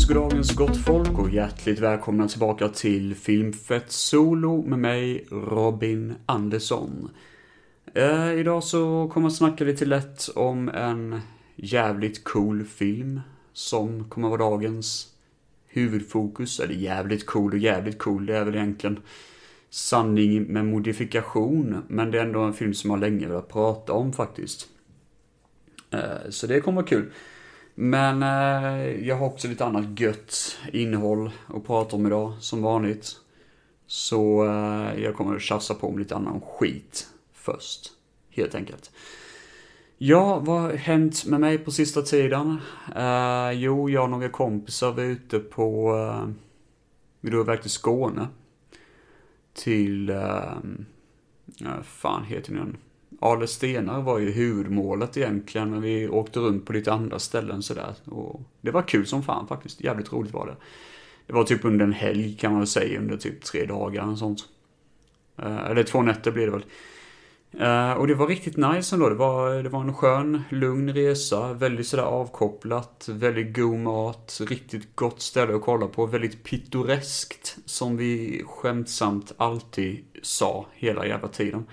Goddagens, goddagens gott folk och hjärtligt välkomna tillbaka till Filmfett Solo med mig, Robin Andersson. Eh, idag så kommer jag snacka lite lätt om en jävligt cool film som kommer vara dagens huvudfokus. Eller jävligt cool och jävligt cool, det är väl egentligen sanning med modifikation. Men det är ändå en film som jag länge velat prata om faktiskt. Eh, så det kommer vara kul. Men eh, jag har också lite annat gött innehåll att prata om idag, som vanligt. Så eh, jag kommer att tjafsa på om lite annan skit först, helt enkelt. Ja, vad har hänt med mig på sista tiden? Eh, jo, jag och några kompisar var ute på, eh, vi drog iväg till Skåne. Till, uh, uh, fan heter den? Ale Stenar var ju huvudmålet egentligen, men vi åkte runt på lite andra ställen sådär. Och det var kul som fan faktiskt, jävligt roligt var det. Det var typ under en helg kan man väl säga, under typ tre dagar och sånt. Eh, eller två nätter blev det väl. Uh, och det var riktigt nice ändå. Det var, det var en skön, lugn resa. Väldigt sådär avkopplat. Väldigt god mat. Riktigt gott ställe att kolla på. Väldigt pittoreskt. Som vi skämtsamt alltid sa hela jävla tiden.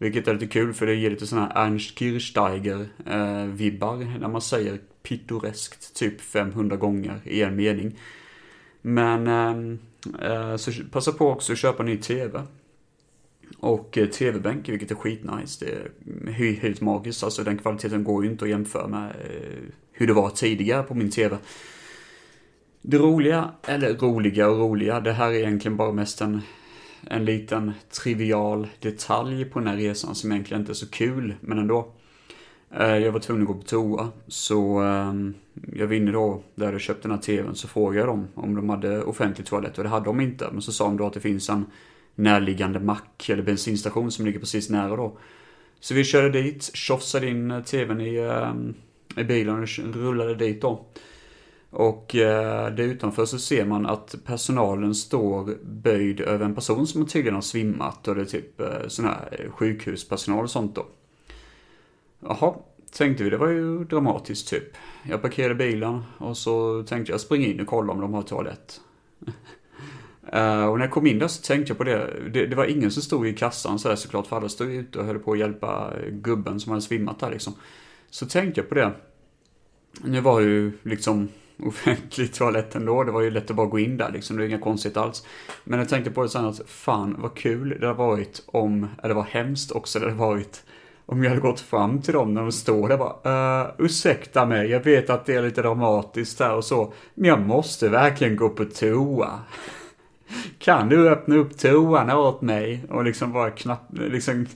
Vilket är lite kul för det ger lite sådana här Ernst Kirchsteiger-vibbar. Eh, när man säger pittoreskt typ 500 gånger i en mening. Men ehm, eh, så passa på också att köpa en ny TV. Och eh, tv-bänk, vilket är skitnice. Det är helt magiskt. Alltså den kvaliteten går ju inte att jämföra med eh, hur det var tidigare på min tv. Det roliga, eller roliga och roliga, det här är egentligen bara mest en, en liten trivial detalj på den här resan som egentligen inte är så kul, men ändå. Eh, jag var tvungen att gå på toa, så ehm, jag var inne då, där jag köpte den här tvn, så frågade jag dem om de hade offentlig toalett och det hade de inte. Men så sa de då att det finns en närliggande mack eller bensinstation som ligger precis nära då. Så vi körde dit, tjofsade in eh, tvn i, ehm, i bilen och rullade dit då. Och eh, där utanför så ser man att personalen står böjd över en person som tydligen har svimmat och det är typ eh, sån här sjukhuspersonal och sånt då. Jaha, tänkte vi, det var ju dramatiskt typ. Jag parkerade bilen och så tänkte jag springa in och kolla om de har toalett. Uh, och när jag kom in där så tänkte jag på det. det. det var ingen som stod i kassan så där såklart, för alla stod ute och höll på att hjälpa gubben som hade svimmat där liksom. Så tänkte jag på det. Nu var ju liksom offentlig toalett ändå, det var ju lätt att bara gå in där liksom, det är inga konstigt alls. Men jag tänkte på det sen att fan vad kul det hade varit om, eller vad hemskt också det hade varit om jag hade gått fram till dem när de står där bara, uh, ursäkta mig, jag vet att det är lite dramatiskt här och så, men jag måste verkligen gå på toa. Kan du öppna upp toan åt mig? Och liksom bara knapp, liksom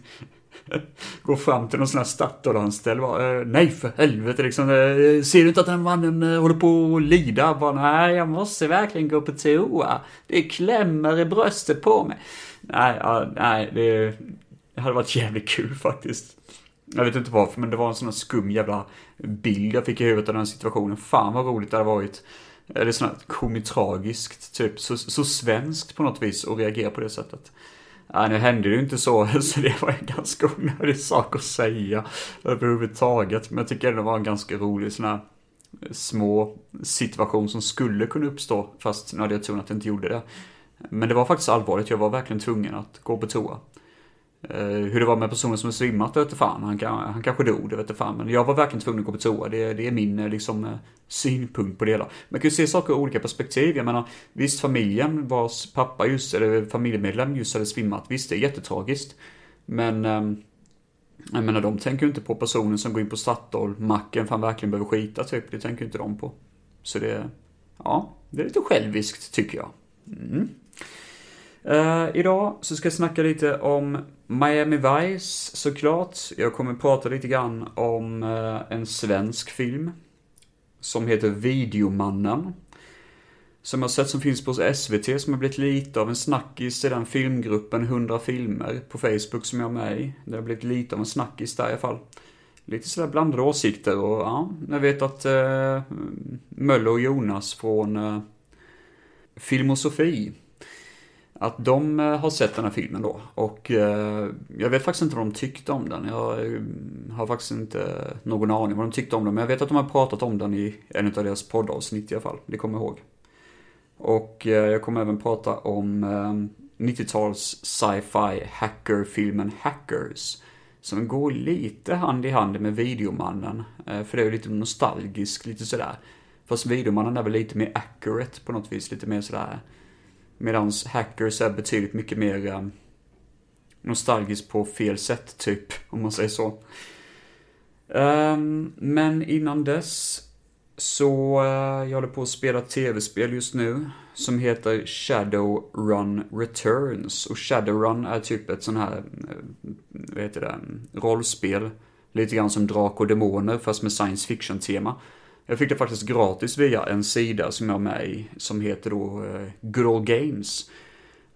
gå fram till någon sån här Statoil-anställd bara, eh, nej för helvete liksom, eh, ser du inte att den mannen eh, håller på att lida? Bara, nej, jag måste verkligen gå på toa. Det klämmer i bröstet på mig. Nej, ja, nej, det, hade varit jävligt kul faktiskt. Jag vet inte varför, men det var en sån här skum jävla bild jag fick i huvudet av den situationen. Fan vad roligt det hade varit eller sånt här komitragiskt, typ så, så svenskt på något vis att reagera på det sättet. Ja, nu hände det ju inte så, så det var en ganska onödig sak att säga överhuvudtaget. Men jag tycker det var en ganska rolig sån här eh, små situation som skulle kunna uppstå, fast nu hade jag tur att det inte gjorde det. Men det var faktiskt allvarligt, jag var verkligen tvungen att gå på toa. Eh, hur det var med personen som svimmat, det vete fan. Han, kan, han kanske dog, det vete fan. Men jag var verkligen tvungen att gå på toa. Det, det är min eh, liksom, eh, synpunkt på det hela. Man kan ju se saker ur olika perspektiv. Jag menar, visst familjen vars pappa just, eller familjemedlem just hade svimmat. Visst, det är jättetragiskt. Men, ehm, jag menar, de tänker ju inte på personen som går in på Statoil, macken, för han verkligen behöver skita typ. Det tänker ju inte de på. Så det, ja, det är lite själviskt tycker jag. Mm. Uh, idag så ska jag snacka lite om Miami Vice såklart. Jag kommer prata lite grann om uh, en svensk film. Som heter Videomannen. Som jag har sett som finns på SVT som har blivit lite av en snackis i den filmgruppen 100 filmer på Facebook som jag är med i. Det har blivit lite av en snackis där i alla fall. Lite sådär blandade åsikter och ja, jag vet att uh, Möller och Jonas från uh, Filmosofi att de eh, har sett den här filmen då. Och eh, jag vet faktiskt inte vad de tyckte om den. Jag eh, har faktiskt inte någon aning vad de tyckte om den. Men jag vet att de har pratat om den i en av deras poddavsnitt i alla fall. Det kommer jag ihåg. Och eh, jag kommer även prata om 90-tals sci-fi hackerfilmen Hackers. Som går lite hand i hand med Videomannen. För det är ju lite nostalgiskt, lite sådär. Fast Videomannen är väl lite mer accurate på något vis. Lite mer sådär Medan hackers är betydligt mycket mer eh, nostalgisk på fel sätt, typ, om man säger så. Um, men innan dess så uh, jag håller på att spela tv-spel just nu som heter Shadowrun Returns. Och Shadowrun är typ ett sån här, eh, vad heter det, rollspel. Lite grann som Drak och Demoner fast med science fiction-tema. Jag fick det faktiskt gratis via en sida som jag är med i, som heter då eh, Good Old Games.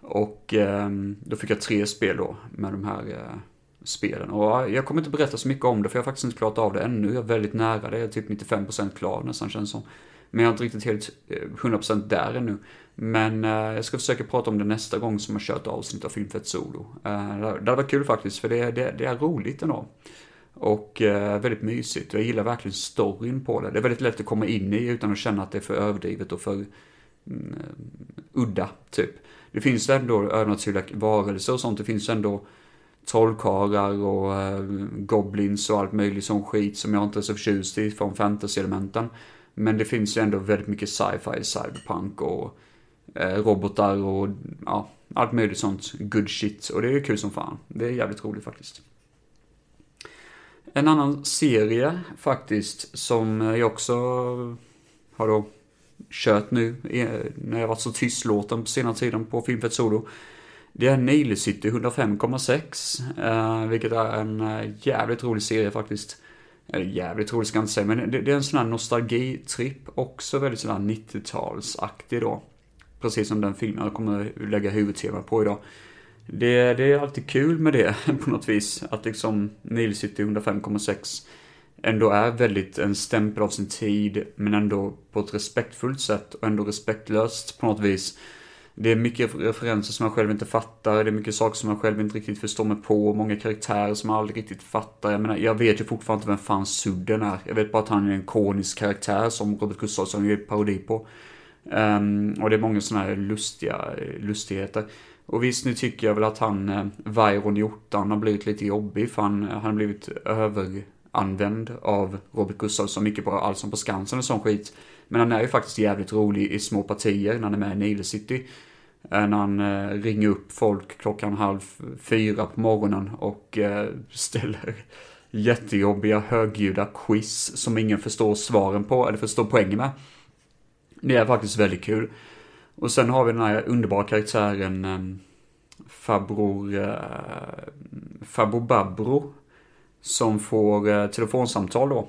Och ehm, då fick jag tre spel då med de här eh, spelen. Och jag kommer inte berätta så mycket om det, för jag har faktiskt inte klarat av det ännu. Jag är väldigt nära det, jag är typ 95% klar nästan känns som. Men jag är inte riktigt helt eh, 100% där ännu. Men eh, jag ska försöka prata om det nästa gång som jag kör ett avsnitt av Filmfett Solo. Eh, det hade varit kul faktiskt, för det, det, det är roligt ändå. Och eh, väldigt mysigt. Jag gillar verkligen storyn på det. Det är väldigt lätt att komma in i utan att känna att det är för överdrivet och för mm, eh, udda, typ. Det finns ändå övernaturliga varelser och sånt. Det finns ändå trollkarlar och eh, goblins och allt möjligt sån skit som jag inte är så förtjust i från fantasy-elementen. Men det finns ju ändå väldigt mycket sci-fi, cyberpunk och eh, robotar och ja, allt möjligt sånt good shit. Och det är kul som fan. Det är jävligt roligt faktiskt. En annan serie faktiskt som jag också har då kört nu eh, när jag varit så tystlåten på senare tiden på Filmfett Solo. Det är Nail City 105,6. Eh, vilket är en eh, jävligt rolig serie faktiskt. Eller jävligt rolig ska jag inte säga, men det, är en sån här nostalgitripp. Också väldigt sån här 90-talsaktig då. Precis som den filmen jag kommer lägga huvudtemat på idag. Det, det är alltid kul med det på något vis. Att liksom Nile City 105,6 ändå är väldigt en stämpel av sin tid, men ändå på ett respektfullt sätt och ändå respektlöst på något vis. Det är mycket referenser som jag själv inte fattar, det är mycket saker som jag själv inte riktigt förstår mig på, många karaktärer som jag aldrig riktigt fattar. Jag menar, jag vet ju fortfarande inte vem fan Sudden är. Jag vet bara att han är en konisk karaktär som Robert Gustafsson gör parodi på. Um, och det är många sådana här lustiga lustigheter. Och visst, nu tycker jag väl att han, eh, Vairon Hjortan, har blivit lite jobbig för han, eh, han har blivit överanvänd av Robert Gustafsson, mycket på Allsång på Skansen och sån skit. Men han är ju faktiskt jävligt rolig i små partier när han är med i Nile City. Eh, när han eh, ringer upp folk klockan halv fyra på morgonen och eh, ställer jättejobbiga högljudda quiz som ingen förstår svaren på eller förstår poängen med. Det är faktiskt väldigt kul. Och sen har vi den här underbara karaktären ehm, farbror, eh, farbror Babbro Som får eh, telefonsamtal då.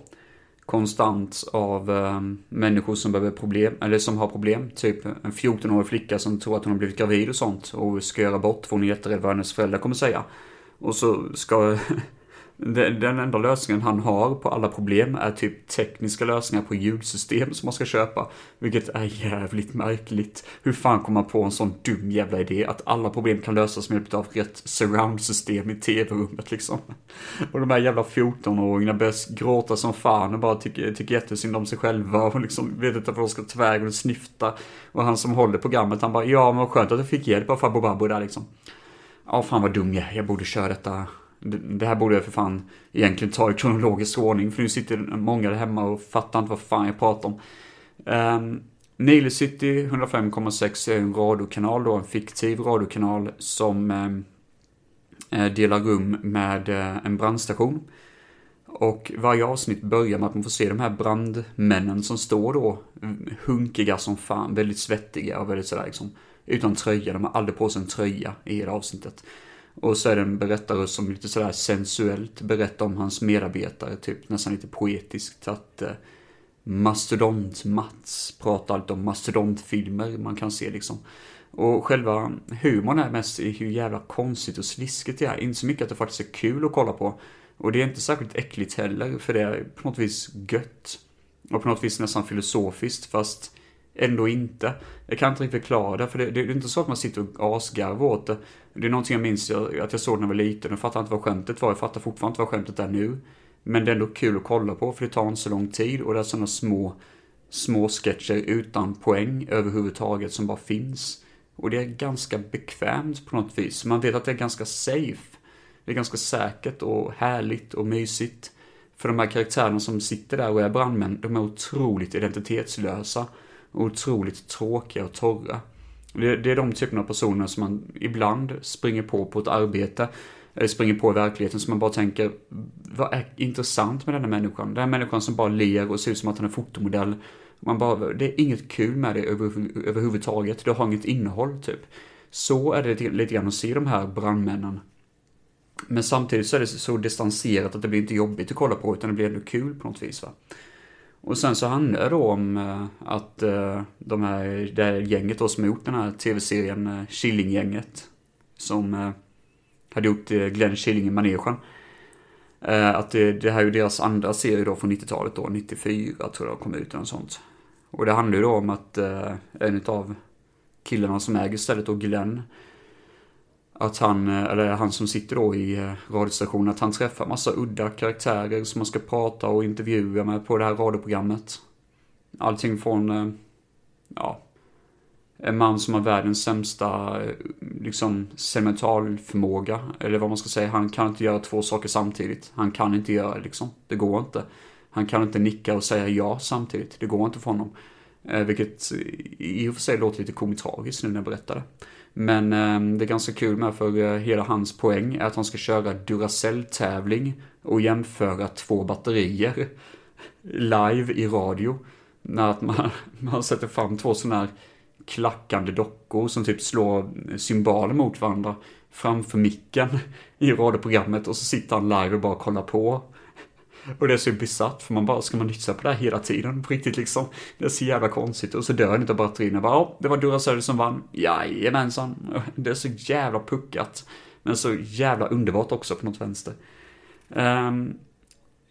Konstant av eh, människor som behöver problem, eller som har problem. Typ en 14-årig flicka som tror att hon har blivit gravid och sånt. Och ska göra bort för hon är jätterädd vad hennes föräldrar kommer säga. Och så ska Den enda lösningen han har på alla problem är typ tekniska lösningar på ljudsystem som man ska köpa. Vilket är jävligt märkligt. Hur fan kommer man på en sån dum jävla idé att alla problem kan lösas med hjälp av rätt surroundsystem i tv-rummet liksom. Och de här jävla 14-åringarna börjar gråta som fan och bara tycker, tycker jättesynd om sig själva och liksom vet inte vad de ska ta vägen och snyfta. Och han som håller programmet han bara, ja men vad skönt att jag fick hjälp av farbror Babbo där liksom. Ja, fan vad dum jag är, jag borde köra detta det här borde jag för fan egentligen ta i kronologisk ordning, för nu sitter många där hemma och fattar inte vad fan jag pratar om. Um, Nile City 105,6 är en radiokanal då, en fiktiv radiokanal som um, delar rum med uh, en brandstation. Och varje avsnitt börjar med att man får se de här brandmännen som står då hunkiga som fan, väldigt svettiga och väldigt sådär liksom utan tröja. De har aldrig på sig en tröja i hela avsnittet. Och så är det en berättare som lite sådär sensuellt berättar om hans medarbetare, typ nästan lite poetiskt att eh, Mastodont-Mats pratar alltid om mastodontfilmer man kan se liksom. Och själva humorn är mest i hur jävla konstigt och sliskigt det är. Inte så mycket att det faktiskt är kul att kolla på. Och det är inte särskilt äckligt heller, för det är på något vis gött. Och på något vis nästan filosofiskt, fast ändå inte. Jag kan inte riktigt förklara det, för det, det är inte så att man sitter och asgarvar åt det. Det är någonting jag minns att jag såg när jag var liten, och fattade inte vad skämtet var, jag fattar fortfarande inte vad skämtet är nu. Men det är ändå kul att kolla på, för det tar inte så lång tid, och det är sådana små, små sketcher utan poäng överhuvudtaget som bara finns. Och det är ganska bekvämt på något vis. Man vet att det är ganska safe. Det är ganska säkert och härligt och mysigt. För de här karaktärerna som sitter där och är brandmän, de är otroligt identitetslösa. Otroligt tråkiga och torra. Det, det är de typerna av personer som man ibland springer på på ett arbete. Eller springer på i verkligheten som man bara tänker, vad är intressant med den här människan? Den här människan som bara ler och ser ut som att han är fotomodell. Man bara, det är inget kul med det över, överhuvudtaget. Det har inget innehåll, typ. Så är det lite grann att se de här brandmännen. Men samtidigt så är det så distanserat att det blir inte jobbigt att kolla på, utan det blir ändå kul på något vis. Va? Och sen så handlar det då om eh, att eh, de här, det här gänget då som har gjort den här tv-serien eh, Killinggänget, som hade gjort Glenn Killing i manegen. att det, det, här är ju deras andra serie då från 90-talet då, 94 tror jag kom ut eller något sånt. Och det handlar ju då om att en av killarna som äger stället då, Glenn, att han, eh, eller han som sitter då i eh, radiostationen, att han träffar massa udda karaktärer som man ska prata och intervjua med på det här radioprogrammet. Allting från, eh, ja, en man som har världens sämsta, liksom, sentimentalförmåga, eller vad man ska säga. Han kan inte göra två saker samtidigt. Han kan inte göra det liksom. Det går inte. Han kan inte nicka och säga ja samtidigt. Det går inte för honom. Vilket i och för sig låter lite komiskt nu när jag berättar det. Men eh, det är ganska kul med för hela hans poäng är att han ska köra Duracell-tävling och jämföra två batterier live i radio. När att man, man sätter fram två sådana här klackande dockor som typ slår symboler mot varandra framför micken i radioprogrammet och så sitter han live och bara kollar på. Och det är så bisarrt, för man bara, ska man lyssna på det här hela tiden? På riktigt liksom. Det är så jävla konstigt. Och så dör han inte av batterierna. Bara, ja, det var Duracell som vann. Jajamensan. Det är så jävla puckat. Men så jävla underbart också på något vänster. Um,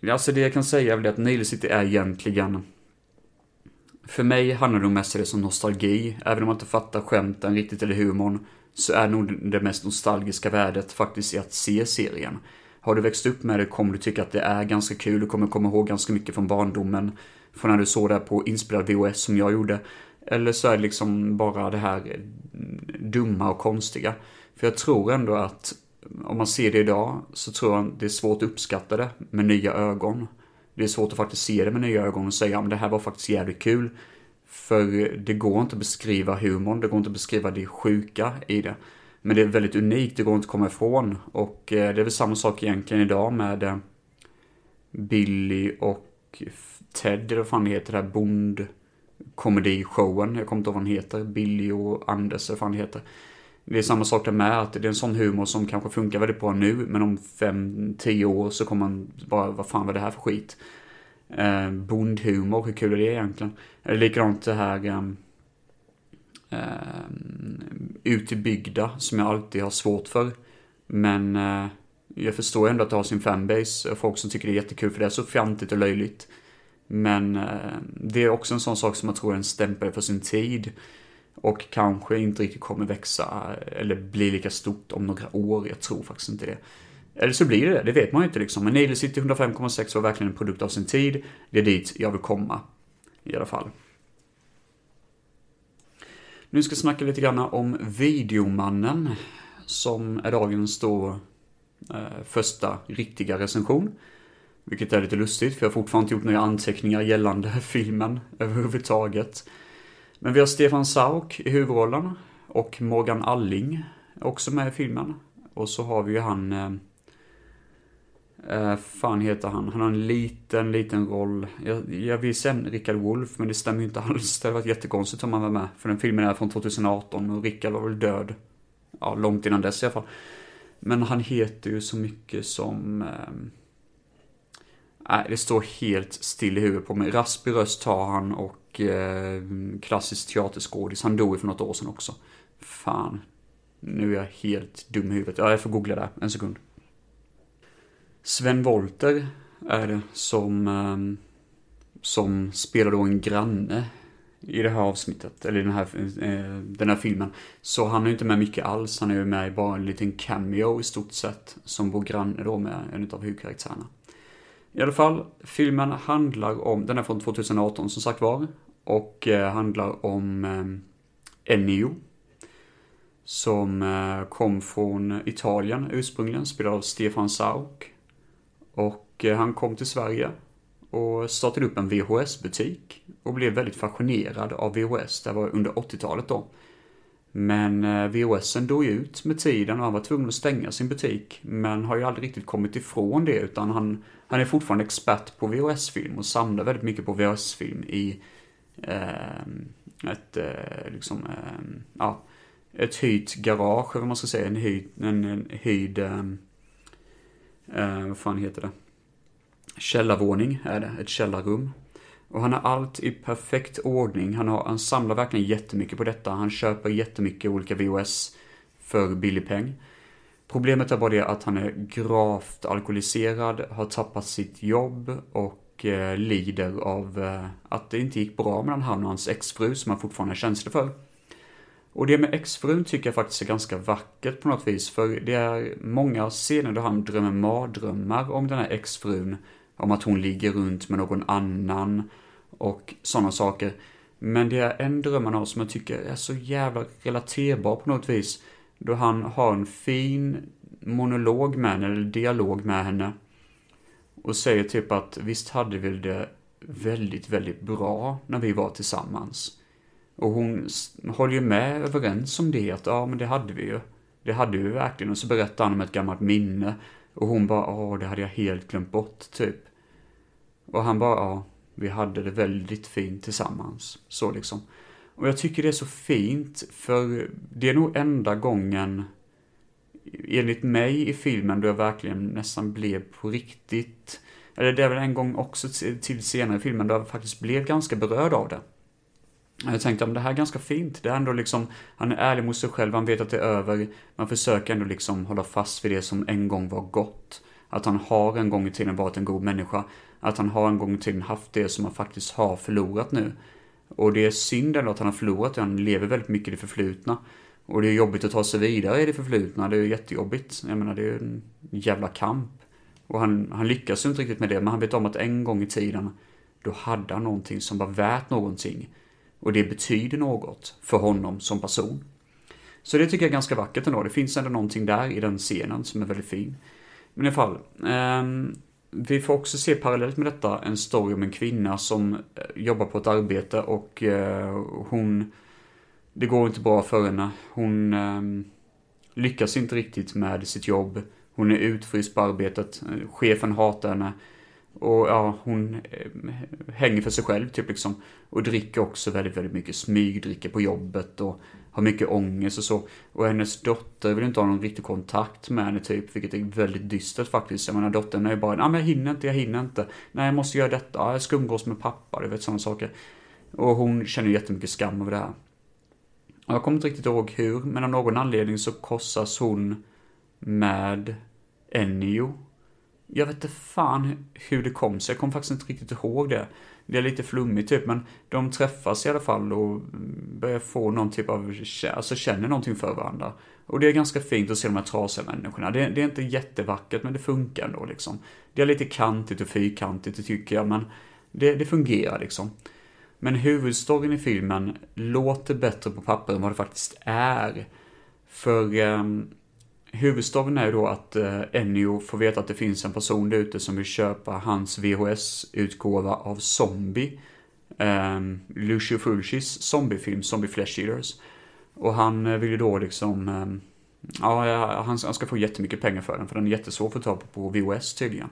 alltså det jag kan säga är väl att Nail City är egentligen... För mig handlar det nog mest om det som nostalgi. Även om man inte fattar skämten riktigt eller humorn. Så är nog det mest nostalgiska värdet faktiskt i att se serien. Har du växt upp med det kommer du tycka att det är ganska kul. Du kommer komma ihåg ganska mycket från barndomen. Från när du såg det på inspelad VHS som jag gjorde. Eller så är det liksom bara det här eh, dumma och konstiga. För jag tror ändå att om man ser det idag så tror jag det är svårt att uppskatta det med nya ögon. Det är svårt att faktiskt se det med nya ögon och säga att det här var faktiskt jävligt kul. För det går inte att beskriva humorn, det går inte att beskriva det sjuka i det. Men det är väldigt unikt, det går inte att komma ifrån. Och eh, det är väl samma sak egentligen idag med eh, Billy och Ted, eller vad fan det heter, det här Bond komedishowen. Jag kommer inte ihåg vad han heter. Billy och Anders, eller vad fan det heter. Det är samma sak där med, att det är en sån humor som kanske funkar väldigt bra nu, men om fem, tio år så kommer man bara, vad fan var det här för skit? Eh, bondhumor, hur kul är det egentligen? Eller likadant det här, ehm, Eh, utbyggda som jag alltid har svårt för. Men eh, jag förstår ändå att det har sin fanbase och folk som tycker det är jättekul för det är så fjantigt och löjligt. Men eh, det är också en sån sak som jag tror är en stämpel för sin tid. Och kanske inte riktigt kommer växa eh, eller bli lika stort om några år. Jag tror faktiskt inte det. Eller så blir det det, det vet man ju inte liksom. Men Nail City 105,6 var verkligen en produkt av sin tid. Det är dit jag vill komma. I alla fall. Nu ska jag snacka lite grann om Videomannen, som är dagens då eh, första riktiga recension. Vilket är lite lustigt, för jag har fortfarande inte gjort några anteckningar gällande filmen överhuvudtaget. Men vi har Stefan Sauk i huvudrollen och Morgan Alling också med i filmen. Och så har vi ju han eh, Uh, fan heter han? Han har en liten, liten roll. Jag, jag vill säga Rickard Wolff, men det stämmer ju inte alls. Det hade varit jättekonstigt om han var med. För den filmen är från 2018 och Rickard var väl död. Ja, långt innan dess i alla fall. Men han heter ju så mycket som... Uh, nej, det står helt still i huvudet på mig. Raspig röst har han och uh, klassisk teaterskådis. Han dog ju för något år sedan också. Fan. Nu är jag helt dum i huvudet. Ja, jag får googla där En sekund. Sven Volter är det som, ehm, som spelar då en granne i det här avsnittet, eller den här, eh, den här filmen. Så han är ju inte med mycket alls, han är ju med i bara en liten cameo i stort sett, som bor granne då med en av huvudkaraktärerna. I alla fall, filmen handlar om, den är från 2018 som sagt var, och eh, handlar om eh, Ennio. Som eh, kom från Italien ursprungligen, spelad av Stefan Sauk. Och eh, han kom till Sverige och startade upp en VHS-butik och blev väldigt fascinerad av VHS. Det var under 80-talet då. Men eh, VHSen dog ut med tiden och han var tvungen att stänga sin butik. Men har ju aldrig riktigt kommit ifrån det utan han, han är fortfarande expert på VHS-film och samlar väldigt mycket på VHS-film i eh, ett, eh, liksom, eh, ja, ett hyrt garage, eller vad man ska säga, en hyrd, en, en hyrd, ehm, eh, vad fan heter det? Källarvåning är det, ett källarrum. Och han har allt i perfekt ordning. Han, har, han samlar verkligen jättemycket på detta. Han köper jättemycket olika VOS för billig peng. Problemet är bara det att han är gravt alkoholiserad, har tappat sitt jobb och eh, lider av eh, att det inte gick bra mellan han och hans exfru som han fortfarande är känslig för. Och det med exfrun tycker jag faktiskt är ganska vackert på något vis, för det är många scener där han drömmer mardrömmar om den här exfrun om att hon ligger runt med någon annan och sådana saker. Men det är en dröm han har som jag tycker är så jävla relaterbar på något vis. Då han har en fin monolog med henne, eller dialog med henne. Och säger typ att visst hade vi det väldigt, väldigt bra när vi var tillsammans. Och hon håller ju med överens om det, att ja men det hade vi ju. Det hade vi verkligen. Och så berättar han om ett gammalt minne. Och hon bara, åh det hade jag helt glömt bort, typ. Och han bara, ja, vi hade det väldigt fint tillsammans. Så liksom. Och jag tycker det är så fint, för det är nog enda gången, enligt mig i filmen, då jag verkligen nästan blev på riktigt, eller det är väl en gång också till senare i filmen, då jag faktiskt blev ganska berörd av det. Jag tänkte, om det här är ganska fint. Det är ändå liksom, han är ärlig mot sig själv, han vet att det är över. Man försöker ändå liksom hålla fast vid det som en gång var gott. Att han har en gång i tiden varit en god människa. Att han har en gång i tiden haft det som han faktiskt har förlorat nu. Och det är synd ändå att han har förlorat det. Han lever väldigt mycket i det förflutna. Och det är jobbigt att ta sig vidare i det förflutna. Det är jättejobbigt. Jag menar, det är en jävla kamp. Och han, han lyckas ju inte riktigt med det, men han vet om att en gång i tiden, då hade han någonting som var värt någonting. Och det betyder något för honom som person. Så det tycker jag är ganska vackert ändå. Det finns ändå någonting där i den scenen som är väldigt fin. Men i alla fall. Um, vi får också se parallellt med detta en story om en kvinna som eh, jobbar på ett arbete och uh, hon... Det går inte bra för henne. Hon um, lyckas inte riktigt med sitt jobb. Hon är utfryst på arbetet. Eh, chefen hatar henne. Och ja, hon eh, hänger för sig själv typ liksom. Och dricker också väldigt, väldigt mycket. Smygdricker på jobbet och har mycket ångest och så. Och hennes dotter vill inte ha någon riktig kontakt med henne typ, vilket är väldigt dystert faktiskt. Jag menar dottern är ju bara, nej men jag hinner inte, jag hinner inte. Nej jag måste göra detta, jag ska umgås med pappa, du vet sådana saker. Och hon känner ju jättemycket skam över det här. Och jag kommer inte riktigt ihåg hur, men av någon anledning så korsas hon med Ennio. Jag vet inte fan hur det kom sig, jag kommer faktiskt inte riktigt ihåg det. Det är lite flummigt typ, men de träffas i alla fall och börjar få någon typ av, alltså känner någonting för varandra. Och det är ganska fint att se de här trasiga människorna. Det, det är inte jättevackert, men det funkar ändå liksom. Det är lite kantigt och fyrkantigt, det tycker jag, men det, det fungerar liksom. Men huvudstoryn i filmen låter bättre på papper än vad det faktiskt är. För um, huvudstaven är ju då att eh, Ennio får veta att det finns en person där ute som vill köpa hans VHS-utgåva av Zombie. Eh, Lucio Fulcis zombiefilm, Zombie Flesh Eaters. Och han eh, vill ju då liksom, eh, ja, han, han ska få jättemycket pengar för den, för den är jättesvår att få tag på på VHS tydligen.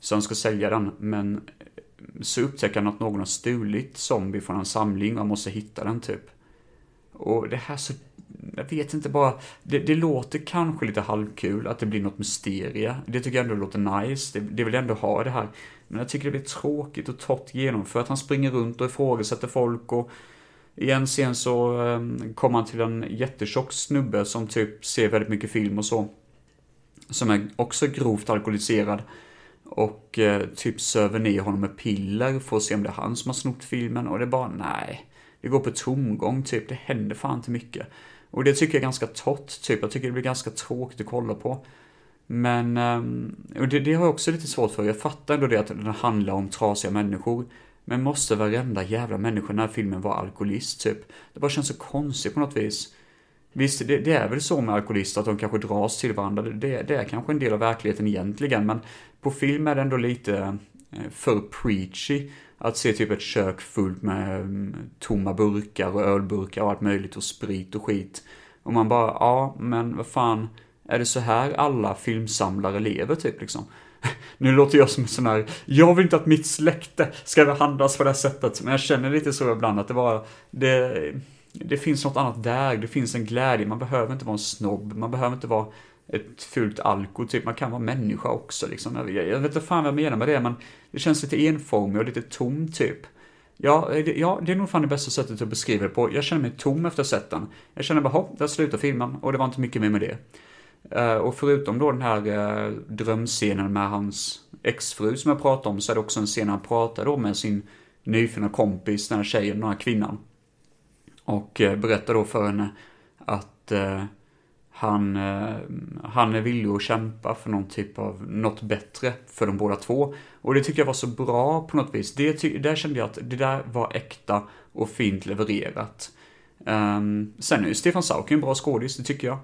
Så han ska sälja den, men eh, så upptäcker han att någon har stulit Zombie från hans samling och han måste hitta den typ. Och det här så jag vet inte bara, det, det, låter kanske lite halvkul att det blir något mysterie. Det tycker jag ändå låter nice, det, det vill ändå ha det här. Men jag tycker det blir tråkigt och torrt genomfört. Han springer runt och ifrågasätter folk och i en scen så um, kommer han till en jättetjock snubbe som typ ser väldigt mycket film och så. Som är också grovt alkoholiserad. Och uh, typ söver ner honom med piller för att se om det är han som har snott filmen och det är bara nej. det går på tomgång typ, det händer fan inte mycket. Och det tycker jag är ganska torrt typ, jag tycker det blir ganska tråkigt att kolla på. Men, ehm, och det, det har jag också lite svårt för, jag fattar ändå det att den handlar om trasiga människor. Men måste varenda jävla människa i den här filmen vara alkoholist typ? Det bara känns så konstigt på något vis. Visst, det, det, är väl så med alkoholister att de kanske dras till varandra. Det, det, är kanske en del av verkligheten egentligen, men på film är det ändå lite eh, för preachy att se typ ett kök fullt med mm, tomma burkar och ölburkar och allt möjligt och sprit och skit. Och man bara, ja, men vad fan, är det så här alla filmsamlare lever typ liksom? Nu låter jag som en sån här, jag vill inte att mitt släkte ska behandlas på det här sättet, men jag känner lite så ibland att det var, det, det finns något annat där, det finns en glädje, man behöver inte vara en snobb, man behöver inte vara ett fult alko, typ, man kan vara människa också liksom. Jag, jag vet inte fan vad jag menar med det, men det känns lite enformigt och lite tomt typ. Ja, eh, det, ja, det är nog fan det bästa sättet att beskriva det på. Jag känner mig tom efter sätten. Jag känner bara, hopp, där slutar filmen och det var inte mycket mer med det. Uh, och förutom då den här uh, drömscenen med hans exfru som jag pratade om, så är det också en scen han pratar då med sin nyfunna kompis, den här tjejen, den här kvinnan. Och uh, berättar då för henne att han, eh, han är villig att kämpa för någon typ av, något bättre för de båda två. Och det tyckte jag var så bra på något vis. Det, där kände jag att det där var äkta och fint levererat. Um, sen är ju Stefan Sauk en bra skådis, det tycker jag.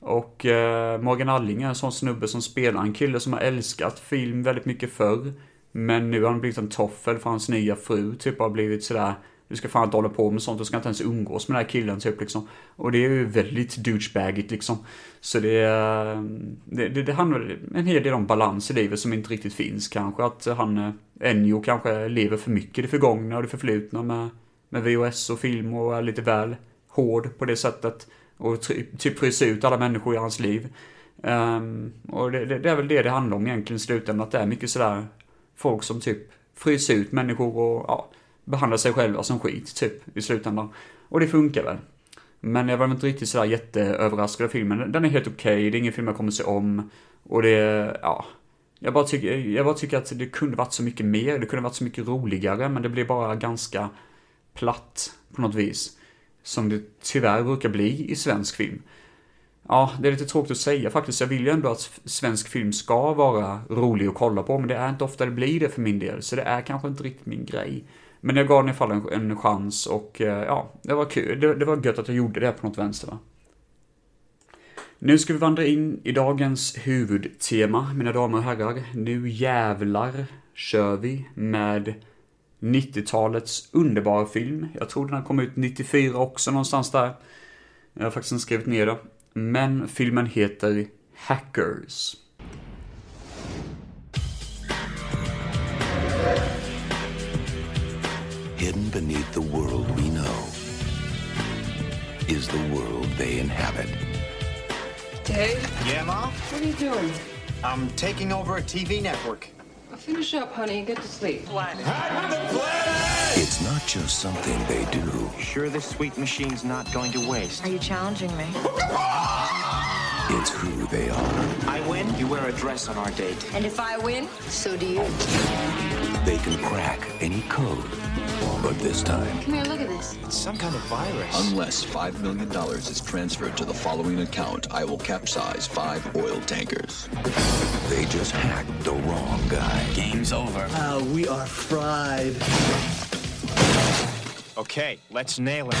Och uh, Morgan Alling är en sån snubbe som spelar en kille som har älskat film väldigt mycket förr. Men nu har han blivit en toffel för hans nya fru, typ har blivit sådär du ska fan inte hålla på med sånt, du ska inte ens umgås med den här killen typ liksom. Och det är ju väldigt douchebagigt liksom. Så det, eh, det, det, det handlar en hel del om balans i livet som inte riktigt finns kanske. Att han, eh, Ennio kanske lever för mycket i det förgångna och det förflutna med, med VHS och film och är lite väl hård på det sättet. Och typ fryser ut alla människor i hans liv. Um, och det, det, det, är väl det det handlar om egentligen i slutändan, att det är mycket sådär folk som typ fryser ut människor och ja, behandlar sig själva som skit, typ, i slutändan. Och det funkar väl. Men jag var inte riktigt sådär jätteöverraskad av filmen. Den är helt okej, okay, det är ingen film jag kommer se om. Och det, ja. Jag bara, tycker, jag bara tycker att det kunde varit så mycket mer, det kunde varit så mycket roligare, men det blev bara ganska platt på något vis. Som det tyvärr brukar bli i svensk film. Ja, det är lite tråkigt att säga faktiskt. Jag vill ju ändå att svensk film ska vara rolig att kolla på, men det är inte ofta det blir det för min del, så det är kanske inte riktigt min grej. Men jag gav den i alla fall en, en chans och eh, ja, det var kul. Det, det var gött att jag gjorde det på något vänster va. Nu ska vi vandra in i dagens huvudtema, mina damer och herrar. Nu jävlar kör vi med 90-talets underbara film. Jag tror den kom ut 94 också någonstans där. Jag har faktiskt inte skrivit ner det. Men filmen heter Hackers. Hidden beneath the world we know is the world they inhabit. Dave? Yeah, Mom? What are you doing? I'm taking over a TV network. Well, finish up, honey, and get to sleep. Planet. It's not just something they do. Sure this sweet machine's not going to waste? Are you challenging me? It's who they are. I win, you wear a dress on our date. And if I win, so do you. They can crack any code but this time... Come here, look at this. It's some kind of virus. Unless $5 million is transferred to the following account, I will capsize five oil tankers. They just hacked the wrong guy. Game's over. Uh, we are fried. Okay, let's nail it.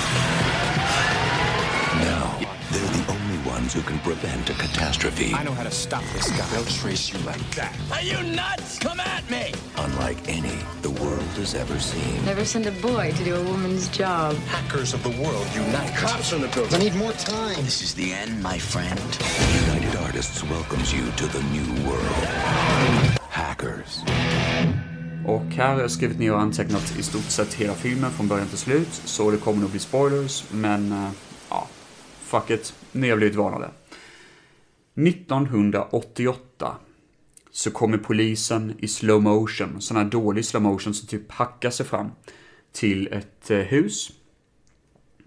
Now, they're the only ones who can prevent a catastrophe. I know how to stop this guy. They'll trace you like that. Are you nuts? Come at me! Unlike any the world has ever seen. Never send a boy to do a woman's job. Hackers of the world unite. Cops on the building. I need more time. This is the end, my friend. United Artists welcomes you to the new world. Hackers. Och här har jag skrivit ner och antecknat i stort sett hela filmen från början till slut, så det kommer nog bli spoilers, men uh, ja, fuck it, ni har blivit varnade. 1988 så kommer polisen i slow motion, sån här dålig slow motion som typ hackar sig fram till ett eh, hus.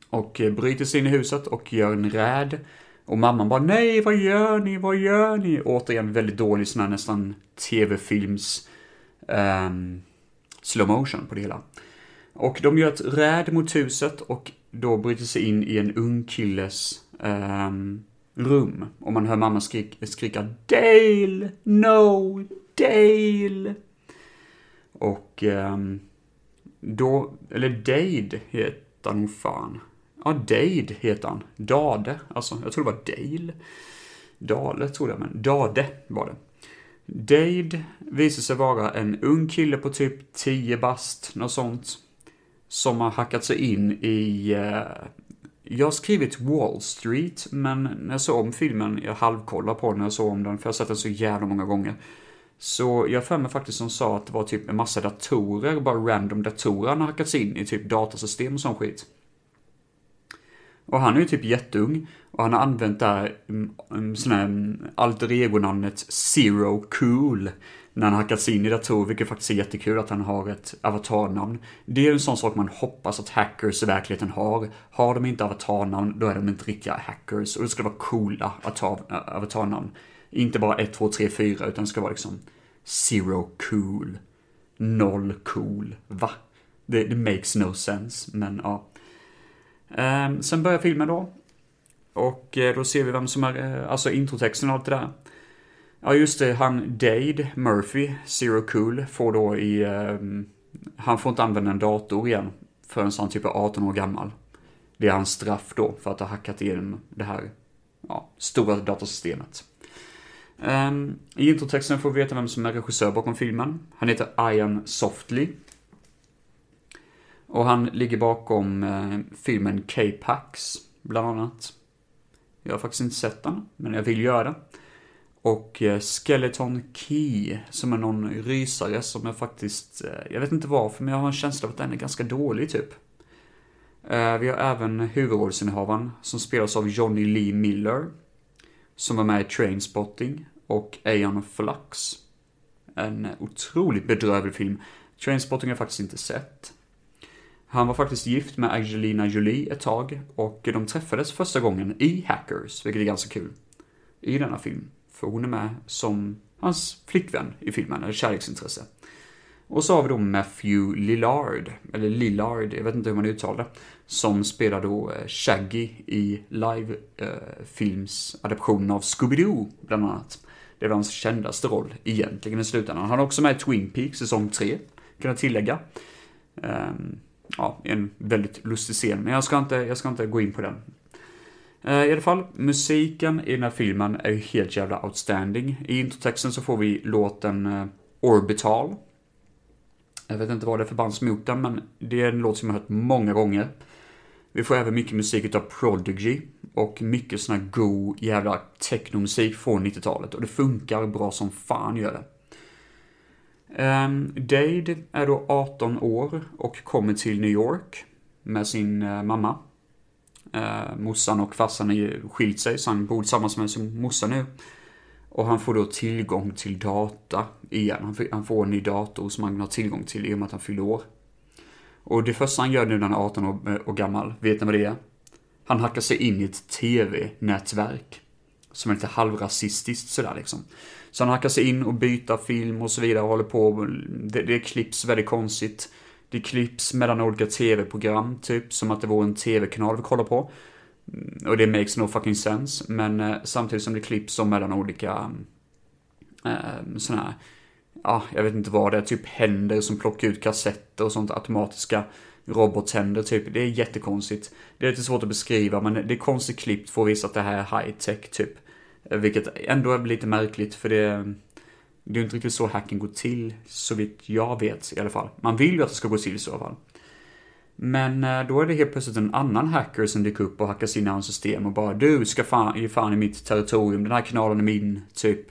Och eh, bryter sig in i huset och gör en räd. Och mamman bara nej, vad gör ni, vad gör ni? Återigen väldigt dålig sån här nästan tv-films um, slow motion på det hela. Och de gör ett räd mot huset och då bryter sig in i en ung killes um, rum. Och man hör mamma skrik, skrika Dale! No! Dale! Och um, då, eller Dade heter han nog fan. Ja, Dade heter han. Dade, alltså jag tror det var Dale. Dale tror jag, men Dade var det. Dade visar sig vara en ung kille på typ 10 bast, något sånt. Som har hackat sig in i... eh, jag har skrivit Wall Street, men när jag såg om filmen, jag halvkollade på den när jag såg om den, för jag har sett den så jävla många gånger. Så jag för mig faktiskt som sa att det var typ en massa datorer, bara random datorer han har hackat sig in i, typ datasystem och sån skit. Och han är ju typ jätteung och han har använt det här um, um, sån här um, alter ego-namnet Zero Cool när han hackat sig in i datorer, vilket faktiskt är jättekul att han har ett avatarnamn. Det är ju en sån sak man hoppas att hackers i verkligheten har. Har de inte avatarnamn, då är de inte riktiga hackers. Och det ska vara coola avatar, avatarnamn. Inte bara 1, 2, 3, 4, utan det ska vara liksom Zero Cool. Noll cool. Va? Det, det makes no sense, men ja. Ehm, sen börjar filmen då. Och eh, då ser vi vem som är, eh, alltså introtexten och allt det där. Ja just det, han Dade Murphy, Zero Cool, får då i, Eh, han får inte använda en dator igen förrän han typ är 18 år gammal. Det är hans straff då för att ha hackat igenom det här, ja, stora datasystemet. Um, I introtexten får vi veta vem som är regissör bakom filmen. Han heter Ian Softly. Och han ligger bakom eh, filmen K-Pax, bland annat. Jag har faktiskt inte sett den, men jag vill göra det. Och eh, Skeleton Key, som är någon rysare som jag faktiskt, eh, jag vet inte varför, men jag har en känsla av att den är ganska dålig typ. Eh, vi har även huvudrollsinnehavaren som spelas av Johnny Lee Miller. Som var med i Trainspotting och Aeon Flux. En otroligt bedrövlig film. Trainspotting har jag faktiskt inte sett. Han var faktiskt gift med Angelina Jolie ett tag och de träffades första gången i Hackers, vilket är ganska kul. I denna film. För hon är med som hans flickvän i filmen, eller kärleksintresse. Och så har vi då Matthew Lillard, eller Lillard, jag vet inte hur man uttalar det, som spelar då eh, Shaggy i live-filmsadaptionen eh, av Scooby-Doo, bland annat. Det är hans kändaste roll, egentligen, i slutändan. Han är också med i Twin Peaks säsong 3, kan jag tillägga. Um, ja, en väldigt lustig scen, men jag ska inte, jag ska inte gå in på den. Eh, I alla fall, musiken i den här filmen är ju helt jävla outstanding. I introtexten så får vi låten eh, Orbital. Jag vet inte vad det är för band som gjort den, men det är en låt som jag har hört många gånger. Vi får även mycket musik utav Prodigy och mycket sån här god jävla technomusik från 90-talet och det funkar bra som fan gör det. Um, Dade är då 18 år och kommer till New York med sin uh, mamma. Eh, morsan och farsan är skilt sig, så han bor tillsammans med sin morsa nu. Och han får då tillgång till data igen. Han får, han får en ny dator som han har tillgång till i och med att han fyller år. Och det första han gör nu när han är 18 år, år gammal, vet ni vad det är? Han hackar sig in i ett TV-nätverk. Som är lite halvrasistiskt sådär liksom. Så han hackar sig in och byter film och så vidare och håller på. Det, det klipps väldigt konstigt. Det klipps mellan olika tv-program, typ som att det vore en tv-kanal vi kollar på. Mm, och det makes no fucking sense, men eh, samtidigt som det klipps som mellan olika eh, sådana här, ja, jag vet inte vad det är, typ händer som plockar ut kassetter och sånt, automatiska robothänder typ. Det är jättekonstigt. Det är lite svårt att beskriva, men det är konstigt klippt för att visa att det här är high tech typ. Vilket ändå är lite märkligt för det, det är inte riktigt så hacken går till, så vitt jag vet i alla fall. Man vill ju att det ska gå till i så fall. Men eh, då är det helt plötsligt en annan hacker som dyker upp och hackar sig in i hans system och bara du ska fan, ge fan i mitt territorium, den här kanalen är min, typ.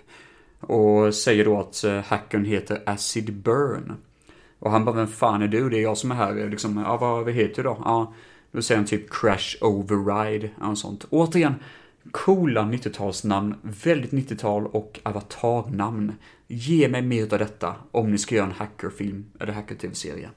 Och säger då att eh, hackern heter Acid Burn. Och han bara, vem fan är du? Det är jag som är här. Liksom, ja, vad heter du då? Ja, då säger han typ Crash Override, och sånt. Återigen, coola 90-talsnamn, väldigt 90-tal och avatarnamn. Ge mig mer av detta om ni ska göra en hackerfilm eller hacker-tv-serie.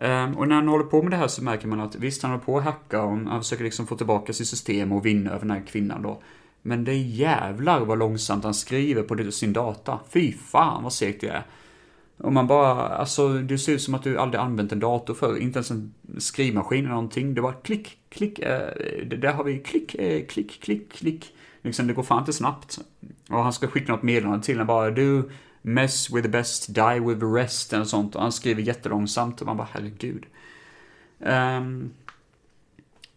Ehm, och när han håller på med det här så märker man att visst, han håller på att hacka och han försöker liksom få tillbaka sitt system och vinna över den här kvinnan då. Men det är jävlar vad långsamt han skriver på sin data. Fy fan vad segt det är. Och man bara, alltså det ser ut som att du aldrig använt en dator förr, inte ens en skrivmaskin eller någonting. Det var klick, klick, eh, där har vi klick, eh, klick, klick, klick. Liksom det går fan inte snabbt. Och han ska skicka något meddelande till henne bara, du, mess with the best, die with the rest, eller sånt. Och han skriver jättelångsamt och man bara, herregud. Um,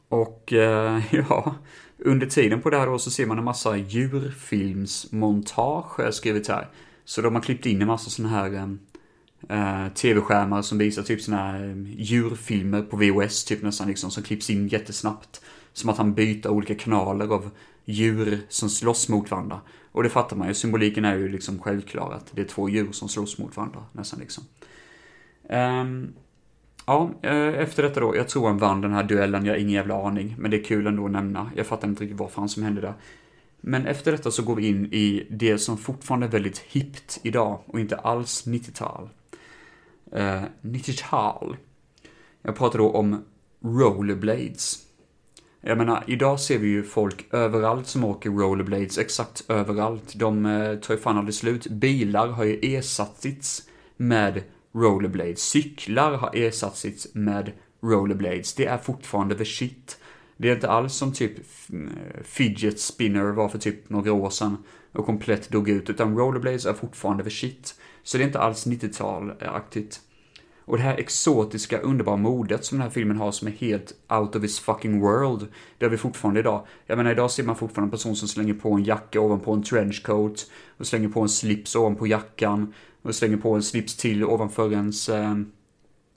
och uh, ja, under tiden på det här då så ser man en massa djurfilmsmontage har jag skrivit här. Så de har klippt in en massa sådana här um, uh, tv-skärmar som visar typ sådana här um, djurfilmer på VHS, typ nästan liksom, som klipps in jättesnabbt. Som att han byter olika kanaler av djur som slåss mot varandra. Och det fattar man ju, symboliken är ju liksom självklar att det är två djur som slåss mot varandra nästan liksom. Um, ja, eh, efter detta då, jag tror han vann den här duellen, jag har ingen jävla aning, men det är kul ändå att nämna. Jag fattar inte riktigt vad fan som hände där. Men efter detta så går vi in i det som fortfarande är väldigt hippt idag och inte alls 90-tal. Uh, 90-tal. Jag pratar då om rollerblades. Jag menar, idag ser vi ju folk överallt som åker rollerblades, exakt överallt. De eh, tar ju fan aldrig slut. Bilar har ju ersatts med rollerblades. Cyklar har ersatts med rollerblades. Det är fortfarande the shit. Det är inte alls som typ eh, fidget spinner var för typ några år sedan och komplett dog ut, utan rollerblades är fortfarande the shit. Så det är inte alls 90-tal-aktigt. Och det här exotiska, underbara modet som den här filmen har som är helt out of his fucking world, det har vi fortfarande idag. Jag menar, idag ser man fortfarande en person som slänger på en jacka ovanpå en trenchcoat, och slänger på en slips ovanpå jackan, och slänger på en slips till ovanför ens, eh,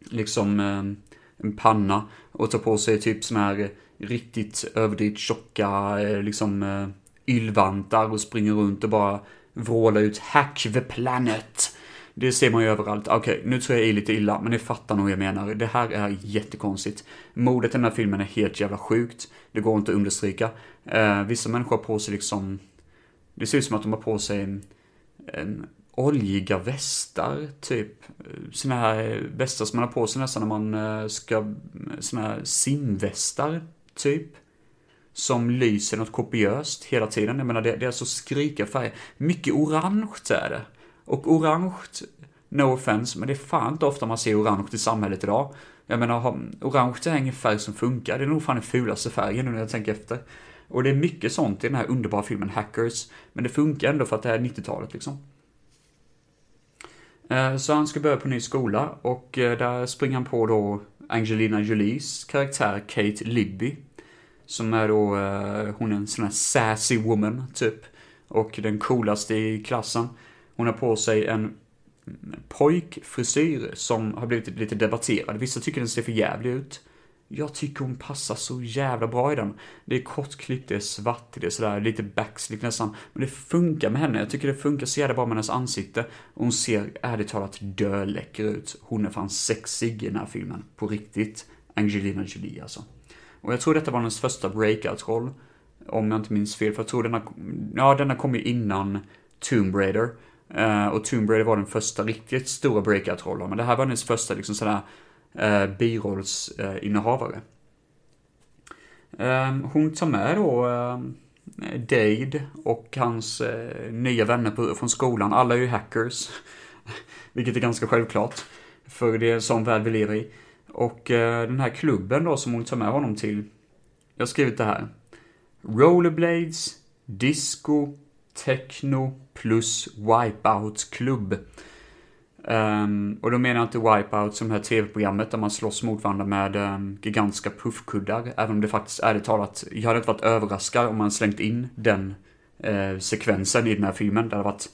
liksom, eh, en panna, och tar på sig typ sån här riktigt överdrivet tjocka, eh, liksom, eh, ylvantar och springer runt och bara vrålar ut 'Hack the planet' Det ser man ju överallt. Okej, okay, nu tror jag i lite illa, men ni fattar nog vad jag menar. Det här är jättekonstigt. Modet i den här filmen är helt jävla sjukt. Det går inte att understryka. Eh, vissa människor har på sig liksom... Det ser ut som att de har på sig en, en oljiga västar, typ. Såna här västar som man har på sig nästan när man eh, ska... Såna här simvästar, typ. Som lyser något kopiöst hela tiden. Jag menar, det, det är alltså skrika färger. Mycket orange är det. Och orange, no offense, men det är fan inte ofta man ser orange i samhället idag. Jag menar, orange är ingen färg som funkar. Det är nog fan den fulaste färgen nu när jag tänker efter. Och det är mycket sånt i den här underbara filmen Hackers. Men det funkar ändå för att det är 90-talet liksom. Eh, så han ska börja på ny skola och eh, där springer han på då Angelina Jolies karaktär Kate Libby. Som är då, eh, hon är en sån här sassy woman typ. Och den coolaste i klassen. Hon har på sig en pojkfrisyr som har blivit lite debatterad. Vissa tycker den ser för jävlig ut. Jag tycker hon passar så jävla bra i den. Det är kortklippt, det är svart, det är sådär lite backslick nästan. Men det funkar med henne. Jag tycker det funkar så jävla bra med hennes ansikte. Och hon ser ärligt talat döläcker ut. Hon är fan sexig i den här filmen. På riktigt. Angelina Jolie alltså. Och jag tror detta var hennes första breakout-roll. Om jag inte minns fel, för jag tror denna, ja denna kom ju innan Tomb Raider. Uh, och Tomb Raider var den första riktigt stora breakout-rollen, men det här var hennes första liksom sådär uh, birollsinnehavare. Uh, hon tar med då uh, Dade och hans uh, nya vänner på, från skolan. Alla är ju hackers, vilket är ganska självklart. För det är en sån värld vi lever i. Och den här klubben då som hon tar med honom till, jag har skrivit det här. Rollerblades, disco, techno plus wipeout-klubb. Um, ehm, och då menar jag inte Wipeout som det här tv-programmet där man slåss mot varandra med um, gigantiska puffkuddar. Även om det faktiskt, ärligt talat, jag hade inte varit överraskad om man slängt in den uh, sekvensen i den här filmen. Det hade varit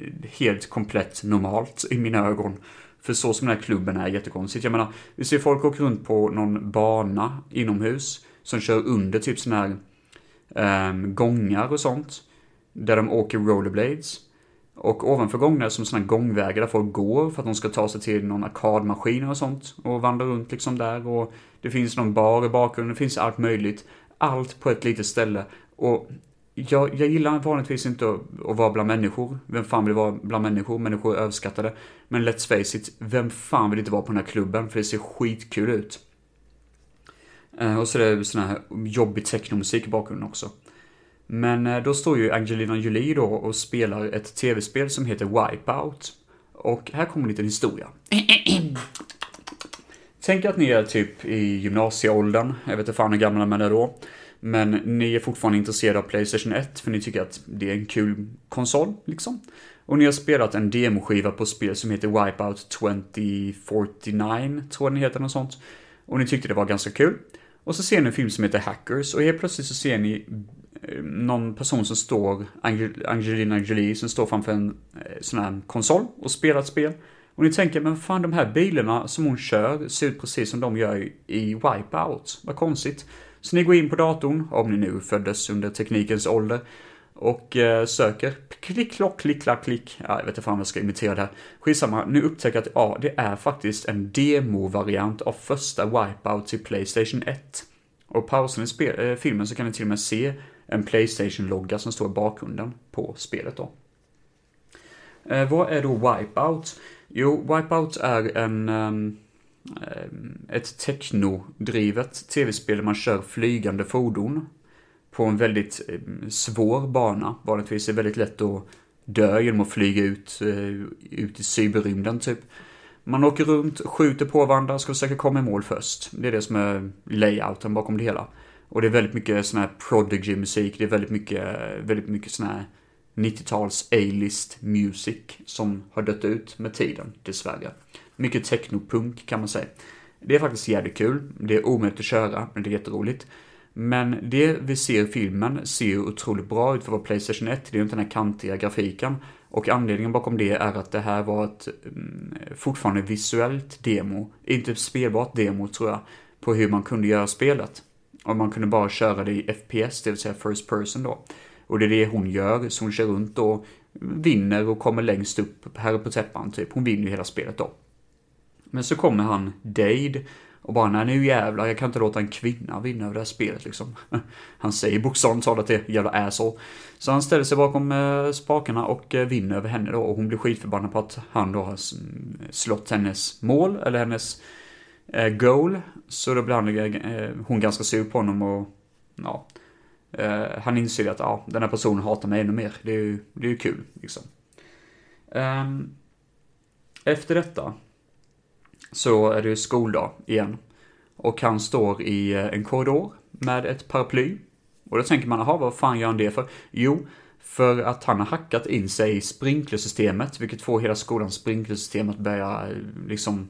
eh, helt komplett normalt i mina ögon. För så som den här klubben är jättekonstigt. Jag menar, vi ser folk åka runt på någon bana inomhus som kör under typ sådana här um, gångar och sånt. Där de åker rollerblades. Och ovanför gångarna som sådana gångvägar där folk går för att de ska ta sig till någon arkadmaskin och sånt. Och vandra runt liksom där. Och det finns någon bar i bakgrunden, det finns allt möjligt. Allt på ett litet ställe. Och jag, jag gillar vanligtvis inte att, att vara bland människor. Vem fan vill vara bland människor? Människor är överskattade. Men let's face it, vem fan vill inte vara på den här klubben? För det ser skitkul ut. Eh, och så är det sån här jobbig technomusik i bakgrunden också. Men eh, då står ju Angelina Jolie då och spelar ett tv-spel som heter Wipeout. Och här kommer en liten historia. Tänk att ni är typ i gymnasieåldern, jag vet inte fan hur gamla man är då. Men ni är fortfarande intresserade av Playstation 1 för ni tycker att det är en kul konsol, liksom. Och ni har spelat en demoskiva på spel som heter Wipeout 2049, tror jag den heter, något sånt. Och ni tyckte det var ganska kul. Och så ser ni en film som heter Hackers och helt plötsligt så ser ni Eh, någon person som står, Angelina Jolie, som står framför en eh, sån här konsol och spelar ett spel. Och ni tänker, men fan de här bilarna som hon kör ser ut precis som de gör i- Wipeout. Vad konstigt. Så ni går in på datorn, om ni nu föddes under teknikens ålder, och eh, söker klick, klock, klick, klack, klick. Ja, jag vet inte fan vad jag ska imitera det här. Skitsamma, nu upptäcker jag att ja, det är faktiskt en demo-variant av första Wipeout till Playstation 1. Och pausar ni spel, eh, filmen så kan ni till och med se en Playstation-logga som står i bakgrunden på spelet då. Eh, vad är då Wipeout? Jo, Wipeout är en, ehm, ehm ett techno-drivet tv-spel där man kör flygande fordon på en väldigt eh, svår bana. Vanligtvis är det väldigt lätt att dö genom att flyga ut, eh, ut i cyberrymden typ. Man åker runt, skjuter på varandra, ska försöka komma i mål först. Det är det som är layouten bakom det hela. Och det är väldigt mycket sån här prodigy-musik, det är väldigt mycket, väldigt mycket sån här 90-tals A-list music som har dött ut med tiden, dessvärre. Mycket technopunk kan man säga. Det är faktiskt jävligt kul, det är omöjligt att köra, men det är jätteroligt. Men det vi ser i filmen ser ju otroligt bra ut för att vara Playstation 1. Det är ju inte den här kantiga grafiken. Och anledningen bakom det är att det här var ett mm, fortfarande visuellt demo. Inte ett spelbart demo tror jag. På hur man kunde göra spelet. Och man kunde bara köra det i FPS, det vill säga First Person då. Och det är det hon gör, så hon kör runt och vinner och kommer längst upp här på täppan typ. Hon vinner ju hela spelet då. Men så kommer han, Dade, och bara nej nu jävlar, jag kan inte låta en kvinna vinna över det här spelet liksom. Han säger bokstavligt talat det, jävla asshole. Så han ställer sig bakom eh, spakarna och eh, vinner över henne då och hon blir skitförbannad på att han då har slått hennes mål, eller hennes eh, goal. Så då blir han, hon ganska sur på honom och ja, han inser att ja, den här personen hatar mig ännu mer. Det är ju, det är ju kul liksom. Ehm, efter detta så är det ju skoldag igen. Och han står i en korridor med ett paraply. Och då tänker man, jaha, vad fan gör han det för? Jo, för att han har hackat in sig i sprinklersystemet, vilket får hela skolans sprinklersystem att börja eh, liksom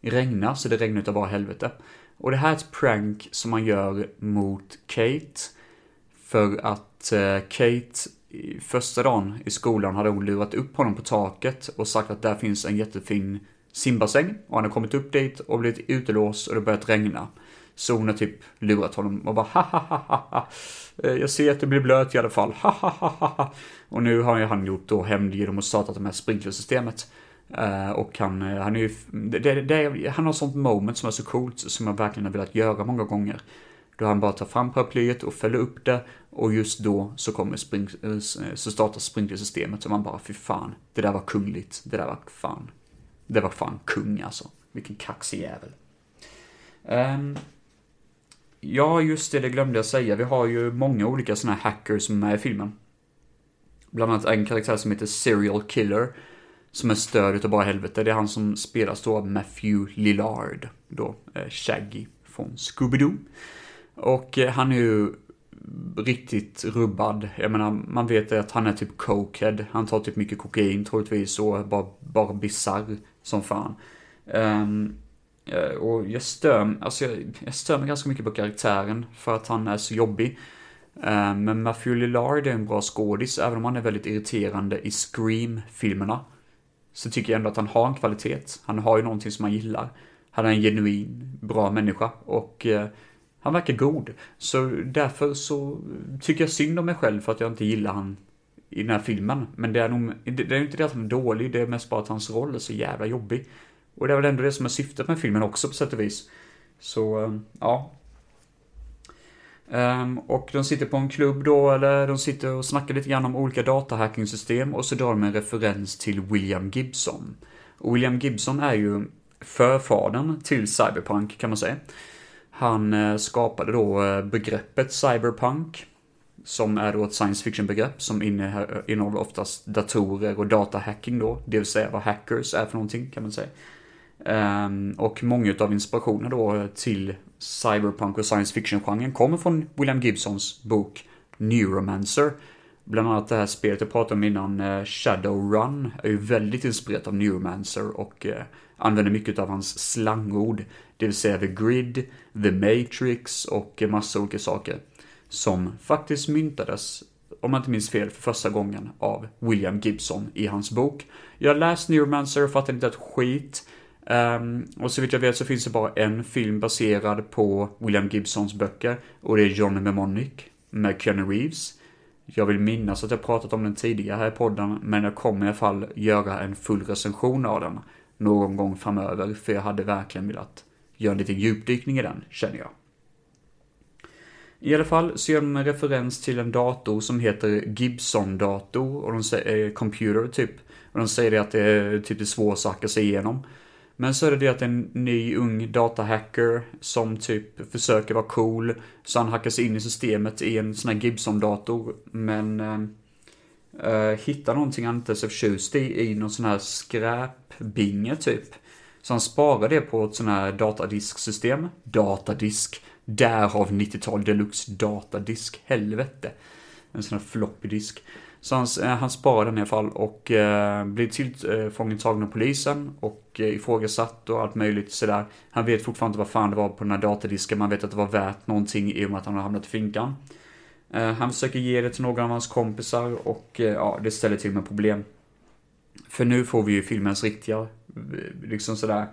regna, så det regnar utav bara helvete. Och det här är ett prank som man gör mot Kate. För att eh, Kate, första dagen i skolan hade hon lurat upp honom på taket och sagt att där finns en jättefin simbassäng. Och han har kommit upp dit och blivit utelåst och det har börjat regna. Så hon har typ lurat honom och bara ha ha ha ha ha. Eh, jag ser att det blir blöt i alla fall. Ha ha ha ha. Och nu har ju han gjort då hämnd genom att starta det här sprinklersystemet. Eh, och han, eh, han är ju, det, det, det, han har sånt moment som är så coolt som jag verkligen har velat göra många gånger. Då han bara tar fram paraplyet och fäller upp det och just då så kommer spring, så startar sprinklersystemet och man bara fy fan, det där var kungligt, det där var fan, det var fan kung alltså. Vilken kaxig jävel. Um, ja, just det, det glömde jag säga. Vi har ju många olika såna här hackers som är med i filmen. Bland annat en karaktär som heter Serial Killer. Som är störd utav bara helvete. Det är han som spelas då av Matthew Lillard. Då, eh, Shaggy från Scooby-Doo. Och eh, han är ju riktigt rubbad. Jag menar, man vet att han är typ cokehead. Han tar typ mycket kokain troligtvis och bara, bara bisarr som fan. Eh, Eh, och jag stör, alltså jag, jag stör mig ganska mycket på karaktären för att han är så jobbig. Eh, men Matthew Lillard är en bra skådis, även om han är väldigt irriterande i Scream-filmerna. Så tycker jag ändå att han har en kvalitet. Han har ju någonting som man gillar. Han är en genuin, bra människa och eh, han verkar god. Så därför så tycker jag synd om mig själv för att jag inte gillar han i den här filmen. Men det är nog, det är inte det att han är dålig, det är mest bara att hans roll är så jävla jobbig. Och det är väl ändå det som är syftet med filmen också på sätt och vis. Så, eh, ja. Ehm, och de sitter på en klubb då, eller de sitter och snackar lite grann om olika datahackingsystem och så drar de en referens till William Gibson. Och William Gibson är ju förfadern till Cyberpunk kan man säga. Han eh, skapade då eh, begreppet cyberpunk. som är då ett science fiction-begrepp som innehåller oftast datorer och datahacking då, det vill säga vad hackers är för någonting kan man säga. Ehm, och många av inspirationen då till cyberpunk och science fiction-genren kommer från William Gibsons bok Neuromancer. Bland annat det här spelet jag pratade om innan, eh, Shadowrun, är ju väldigt inspirerat av Neuromancer och eh, använder mycket av hans slangord. Det vill säga The Grid, The Matrix och massa olika saker. Som faktiskt myntades, om jag inte minns fel, för första gången av William Gibson i hans bok. Jag har läst Neuromancer och fattar inte ett skit. Um, och så vitt jag vet så finns det bara en film baserad på William Gibsons böcker och det är Johnny Mnemonic med Keanu Reeves. Jag vill minnas att jag pratat om den tidigare här i podden, men jag kommer i alla fall göra en full recension av den någon gång framöver, för jag hade verkligen velat göra en liten djupdykning i den, känner jag. I alla fall så gör de en referens till en dator som heter Gibson-dator, och de säger, eh, computer typ. Och de säger det att det är typ det svårt att se sig igenom. Men så är det det att en ny ung datahacker som typ försöker vara cool, så han hackar sig in i systemet i en sån här Gibson-dator, men eh, eh, hittar någonting han inte är så förtjust i, i någon sån här skräpbinge typ. Så han sparar det på ett sån här datadisksystem. Datadisk. Därav 90-tal deluxe datadisk. Helvete. En sån här floppy disk. Så han, eh, han sparar den i alla fall och eh, blir tillfångatagen eh, av polisen och eh, ifrågasatt och allt möjligt sådär. Han vet fortfarande inte vad fan det var på den här datadisken, man vet att det var värt någonting i och med att han har hamnat i finkan. Eh, han försöker ge det till några av hans kompisar och eh, ja, det ställer till med problem. För nu får vi ju filmens riktiga, eh, liksom sådär,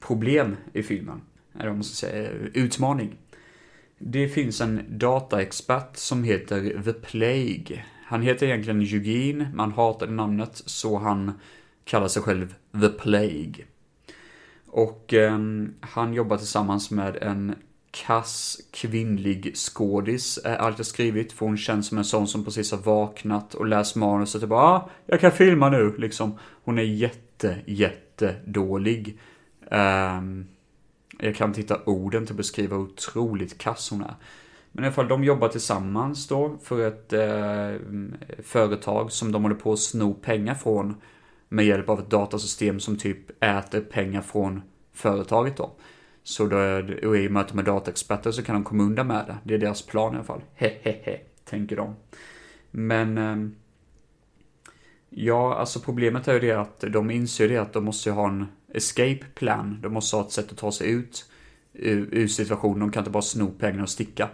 problem i filmen. Eller vad man ska säga, utmaning. Det finns en dataexpert som heter The Plague. Han heter egentligen Eugene, man hatade namnet, så han kallar sig själv The Plague. Och eh, han jobbar tillsammans med en kass kvinnlig skådis, är allt jag skrivit, för hon känns som en sån som precis har vaknat och läst manuset och bara ah, jag kan filma nu, liksom. Hon är jätte, jätte dålig. Eh, jag kan inte hitta orden till att beskriva hur otroligt kass hon är. Men i alla fall, de jobbar tillsammans då för ett eh, företag som de håller på att sno pengar från med hjälp av ett datasystem som typ äter pengar från företaget då. Så då, och i och med att de är dataexperter så kan de komma undan med det. Det är deras plan i alla fall. Hehehe, tänker de. Men... Eh, ja, alltså problemet är ju det att de inser det att de måste ha en escape plan. De måste ha ett sätt att ta sig ut ur, ur situationen. De kan inte bara sno pengarna och sticka.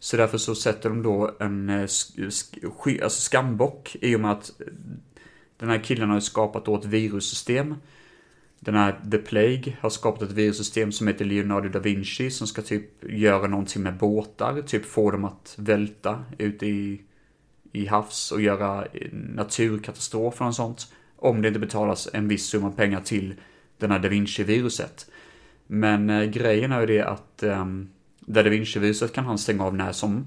Så därför så sätter de då en eh, sk, sk, alltså skambock i och med att eh, den här killen har skapat då ett virussystem. Den här The Plague har skapat ett virussystem som heter Leonardo da Vinci som ska typ göra någonting med båtar, typ få dem att välta ute i, i havs och göra eh, naturkatastrofer och sånt. Om det inte betalas en viss summa pengar till den här da Vinci-viruset. Men eh, grejen är ju det att eh, da Vinci-viruset kan han stänga av när som.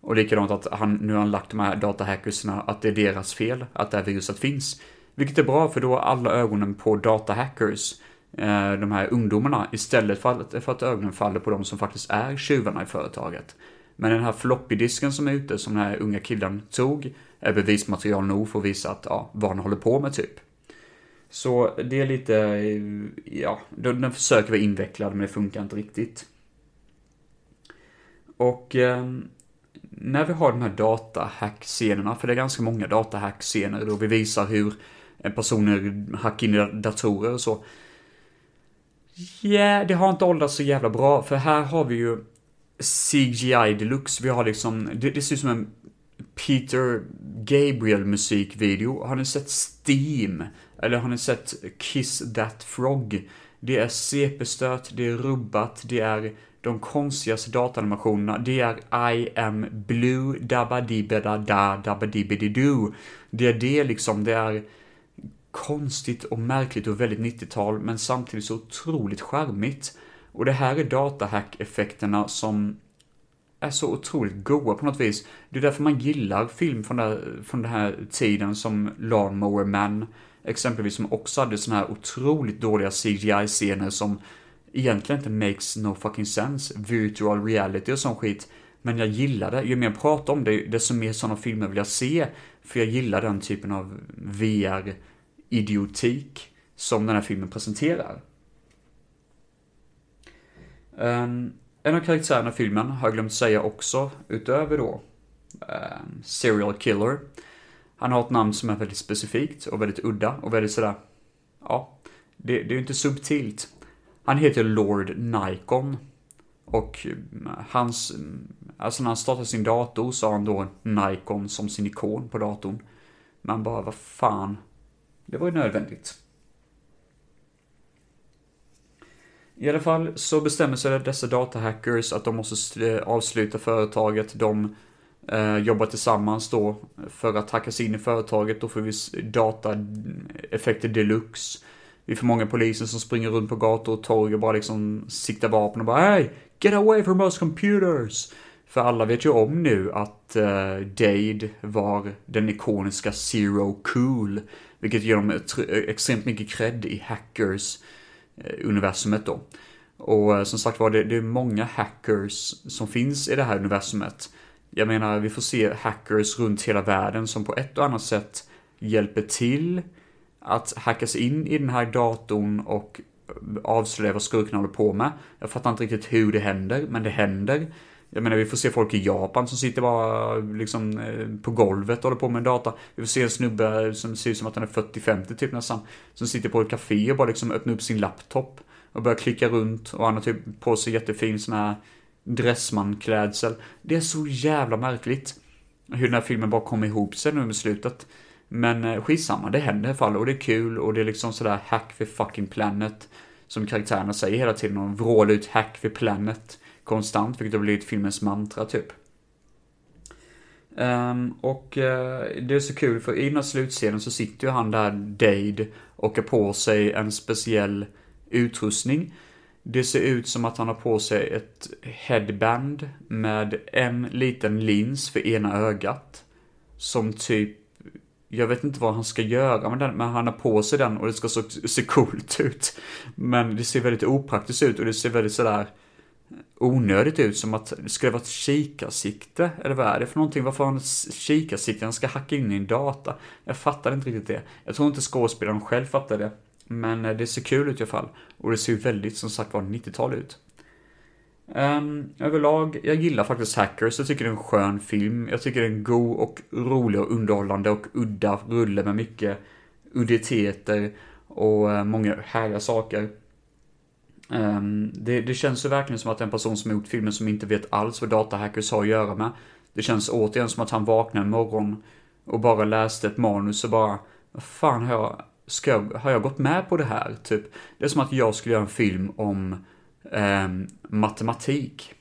Och likadant att han, nu har han lagt de här datahackersna att det är deras fel att det här viruset finns. Vilket är bra för då har alla ögonen på datahackers, eh, de här ungdomarna, istället för att, för att ögonen faller på de som faktiskt är tjuvarna i företaget. Men den här floppydisken som är ute, som den här unga killen tog, är bevismaterial nog för att visa att, ja, vad han håller på med typ. Så det är lite, eh, ja, den försöker vara invecklad men det funkar inte riktigt. Och eh, när vi har de här datahack-scenerna, för det är ganska många datahack-scener då vi visar hur personer hackar in i datorer och så. Ja, yeah, det har inte åldrats så jävla bra, för här har vi ju CGI deluxe. Vi har liksom, det, det ser ut som en Peter Gabriel musikvideo. Har ni sett Steam? Eller har ni sett Kiss That Frog? Det är CP-stört, det är rubbat, det är de konstigaste datanimationerna, det är I am blue dabba da dabba Det är det liksom, det är konstigt och märkligt och väldigt 90-tal, men samtidigt så otroligt charmigt. Och det här är datahack-effekterna som är så otroligt goa på något vis. Det är därför man gillar film från, där, från den här tiden som Lawnmower Man, exempelvis, som också hade såna här otroligt dåliga CGI-scener som egentligen inte makes no fucking sense. Virtual reality och sån skit. Men jag gillar det. Ju mer jag pratar om det, desto mer sådana filmer vill jag se. För jag gillar den typen av VR-idiotik som den här filmen presenterar. Um, en av karaktärerna i filmen har jag glömt säga också, utöver då um, Serial Killer. Han har ett namn som är väldigt specifikt och väldigt udda och väldigt sådär, ja, det, det är ju inte subtilt. Han heter Lord Nikon. Och eh, hans, eh, alltså när han startade sin dator så har han då Nikon som sin ikon på datorn. Man bara, vad fan. Det var ju nödvändigt. I alla fall så bestämmer sig dessa datahackers att de måste eh, avsluta företaget. De eh, jobbar tillsammans då för att hacka sig in i företaget. Då får vi dataeffekter deluxe. Det är för många poliser som springer runt på gator och torg och bara liksom siktar vapen och bara Hey! Get away from us computers! För alla vet ju om nu att uh, Dade var den ikoniska Zero Cool. Vilket ger dem extremt mycket cred i hackers-universumet eh, då. Och uh, som sagt var, det, det är många hackers som finns i det här universumet. Jag menar, vi får se hackers runt hela världen som på ett och annat sätt hjälper till att hacka sig in i den här datorn och avslöja vad skurken håller på med. Jag fattar inte riktigt hur det händer, men det händer. Jag menar, vi får se folk i Japan som sitter bara liksom eh, på golvet och håller på med en data. Vi får se en snubbe som ser ut som att han är 40-50 typ nästan. Som sitter på ett café och bara liksom öppnar upp sin laptop. Och börjar klicka runt och han har typ på sig jättefin sån här Dressman-klädsel. Det är så jävla märkligt. Hur den här filmen bara kom ihop sig nu med slutet. Men eh, skitsamma, det händer i alla fall och det är kul och det är liksom sådär hack för fucking planet. Som karaktärerna säger hela tiden och vrålar ut hack för planet konstant, vilket har blivit filmens mantra typ. Um, och uh, det är så kul för i den här slutscenen så sitter ju han där, Dade, och har på sig en speciell utrustning. Det ser ut som att han har på sig ett headband med en liten lins för ena ögat. Som typ jag vet inte vad han ska göra med den, men han har på sig den och det ska så, se coolt ut. Men det ser väldigt opraktiskt ut och det ser väldigt sådär onödigt ut som att det skulle vara ett kikarsikte. Eller vad är det för någonting? Varför har han ett kikarsikte? Han ska hacka in i en data. Jag fattar inte riktigt det. Jag tror inte skådespelaren själv fattar det. Men eh, det ser kul ut i alla fall. Och det ser ju väldigt, som sagt var, 90-tal ut. Um, överlag, jag gillar faktiskt Hackers. Jag tycker det är en skön film. Jag tycker det är en god och rolig och underhållande och udda rulle med mycket udditeter och uh, många härliga saker. Um, det, det, känns ju verkligen som att en person som har gjort filmen som inte vet alls vad datahackers har att göra med. Det känns återigen som att han vaknade en morgon och bara läste ett manus och bara, vad fan har jag, ska har jag gått med på det här? Typ, det är som att jag skulle göra en film om um, matematik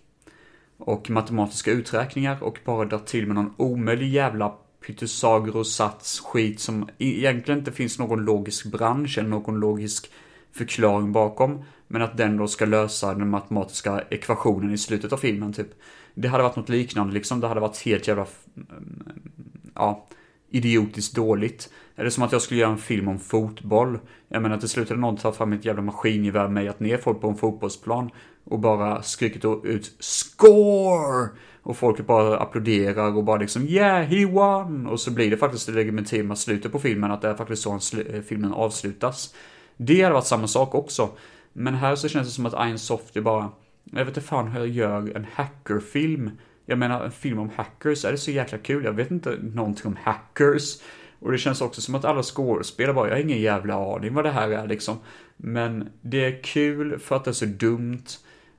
och matematiska uträkningar och bara dra till med någon omöjlig jävla Pythagoras-sats skit som e- egentligen inte finns någon logisk bransch eller någon logisk förklaring bakom. Men att den då ska lösa den matematiska ekvationen i slutet av filmen typ. Det hade varit något liknande liksom. Det hade varit helt jävla, mm, ja, idiotiskt dåligt. Är det som att jag skulle göra en film om fotboll. Jag menar till slut hade någon tagit fram ett jävla maskingevär med mejat ner folk på en fotbollsplan. Och bara skrikit ut SCORE! Och folk bara applåderar och bara liksom yeah, he won! Och så blir det faktiskt det legitima slutet på filmen, att det är faktiskt så eh, filmen avslutas. Det hade varit samma sak också. Men här så känns det som att Iron Softy bara, jag vet inte fan hur jag gör en hackerfilm. Jag menar, en film om hackers, är det så jäkla kul? Jag vet inte någonting om hackers. Och det känns också som att alla skådespelare bara, jag har ingen jävla aning vad det här är liksom. Men det är kul för att det är så dumt.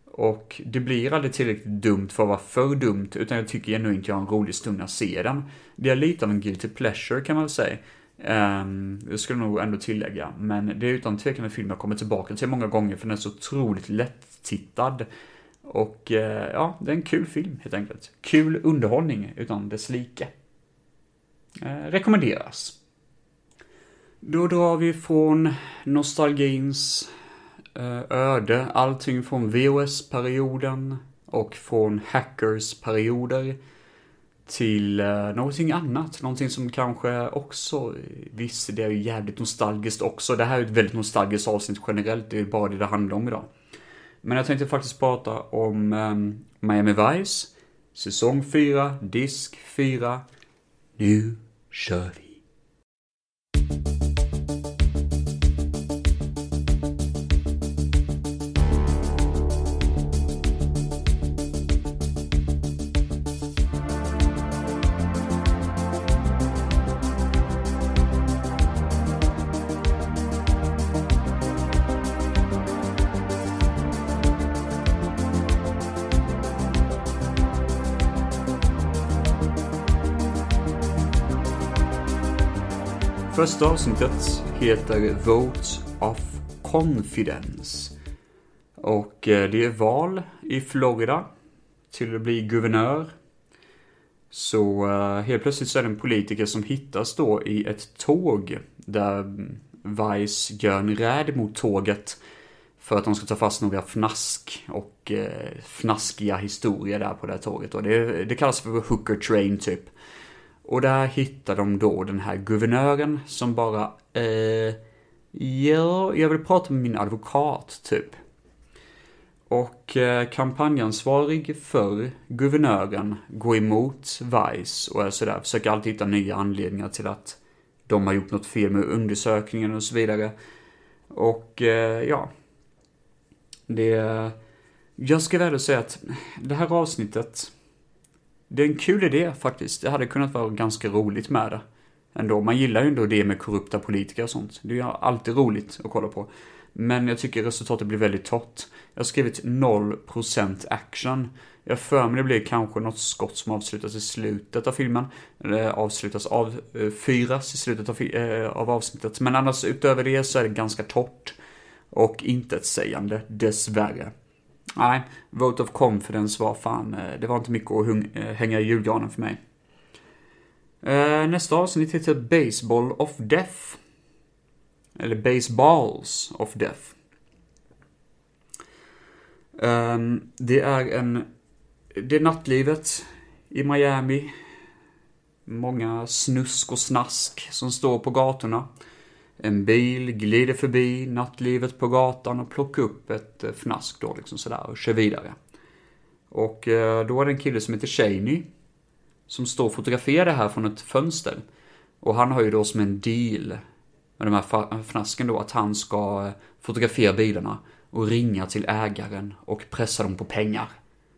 Och det blir aldrig tillräckligt dumt för att vara för dumt, utan jag tycker genuint jag har en rolig stund när jag ser den. Det är lite av en guilty pleasure kan man väl säga. Ehm, um, det skulle nog ändå tillägga, men det är utan tvekan en film jag kommer tillbaka till många gånger för den är så otroligt lätt-tittad. Och uh, ja, det är en kul film helt enkelt. Kul underhållning utan dess like. Eh, rekommenderas. Då drar vi från nostalgins eh, öde, allting från VOS-perioden och från hackers-perioder till eh, någonting annat. Någonting som kanske också, visst det är ju jävligt nostalgiskt också. Det här är ett väldigt nostalgiskt avsnitt generellt, det är bara det det handlar om idag. Men jag tänkte faktiskt prata om ehm, Miami Vice, Säsong 4, disk 4. Nu kör Första avsnittet heter Vote of Confidence. Och eh, det är val i Florida till att bli guvernör. Så eh, helt plötsligt så är det en politiker som hittas då i ett tåg där mm, Vice gör en räd mot tåget för att de ska ta fast några fnask och eh, fnaskiga historier där på det här tåget. Och det, det kallas för hooker train typ. Och där hittar de då den här guvernören som bara, eh, ja, jag vill prata med min advokat, typ. Och eh, kampanjansvarig för guvernören går emot Vice och är sådär, försöker alltid hitta nya anledningar till att de har gjort något fel med undersökningen och så vidare. Och eh, ja, det... Jag ska väl säga att det här avsnittet det är en kul idé faktiskt. Det hade kunnat vara ganska roligt med det. Ändå. Man gillar ju ändå det med korrupta politiker och sånt. Det är ju alltid roligt att kolla på. Men jag tycker resultatet blir väldigt torrt. Jag har skrivit 0% action. Jag för mig det blir kanske något skott som avslutas i slutet av filmen. Eller avslutas, av, eh, fyras i slutet av, eh, av avsnittet. Men annars utöver det så är det ganska torrt. Och intetsägande, dessvärre. Nej, Vote of Confidence var fan, eh, det var inte mycket att eh, hänga i julgranen för mig. Eh, nästa avsnitt heter Baseball of Death. Eller Baseballs of Death. Ehm, det är en, det är nattlivet i Miami. Många snusk och snask som står på gatorna. En bil glider förbi nattlivet på gatan och plockar upp ett eh, fnask då liksom sådär och kör vidare. Och eh, då är det en kille som heter Shaney som står och fotograferar det här från ett fönster. Och han har ju då som en deal med de här fnasken då att han ska eh, fotografera bilarna och ringa till ägaren och pressa dem på pengar.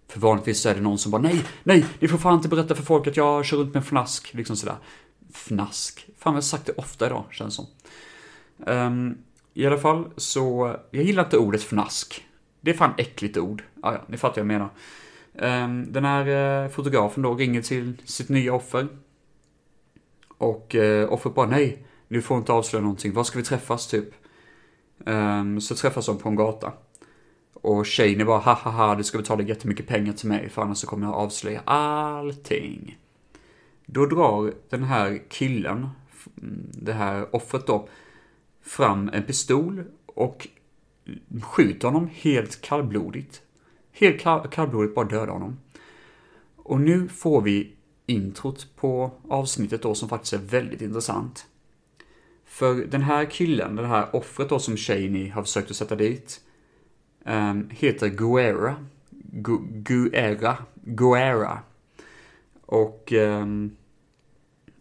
För vanligtvis är det någon som bara nej, nej, ni får fan inte berätta för folk att jag kör runt med en fnask, liksom sådär. Fnask. Fan, jag har sagt det ofta idag, känns som. Um, I alla fall så, jag gillar inte ordet fnask. Det är fan äckligt ord. Ah, ja, ni fattar vad jag menar. Um, den här uh, fotografen då ringer till sitt nya offer. Och eh, uh, offret bara nej, nu får inte avslöja någonting. Var ska vi träffas typ? Um, så träffas de på en gata. Och tjejen är bara ha ha ha, du ska betala jättemycket pengar till mig för annars så kommer jag avslöja allting. Då drar den här killen, mm, det här offret då, fram en pistol och skjuter honom helt kallblodigt. Helt kallblodigt bara dödar honom. Och nu får vi introt på avsnittet då som faktiskt är väldigt intressant. För den här killen, det här offret då som Shaney har försökt att sätta dit, um, heter Guerra. Gu Guerra. Guerra. Och um,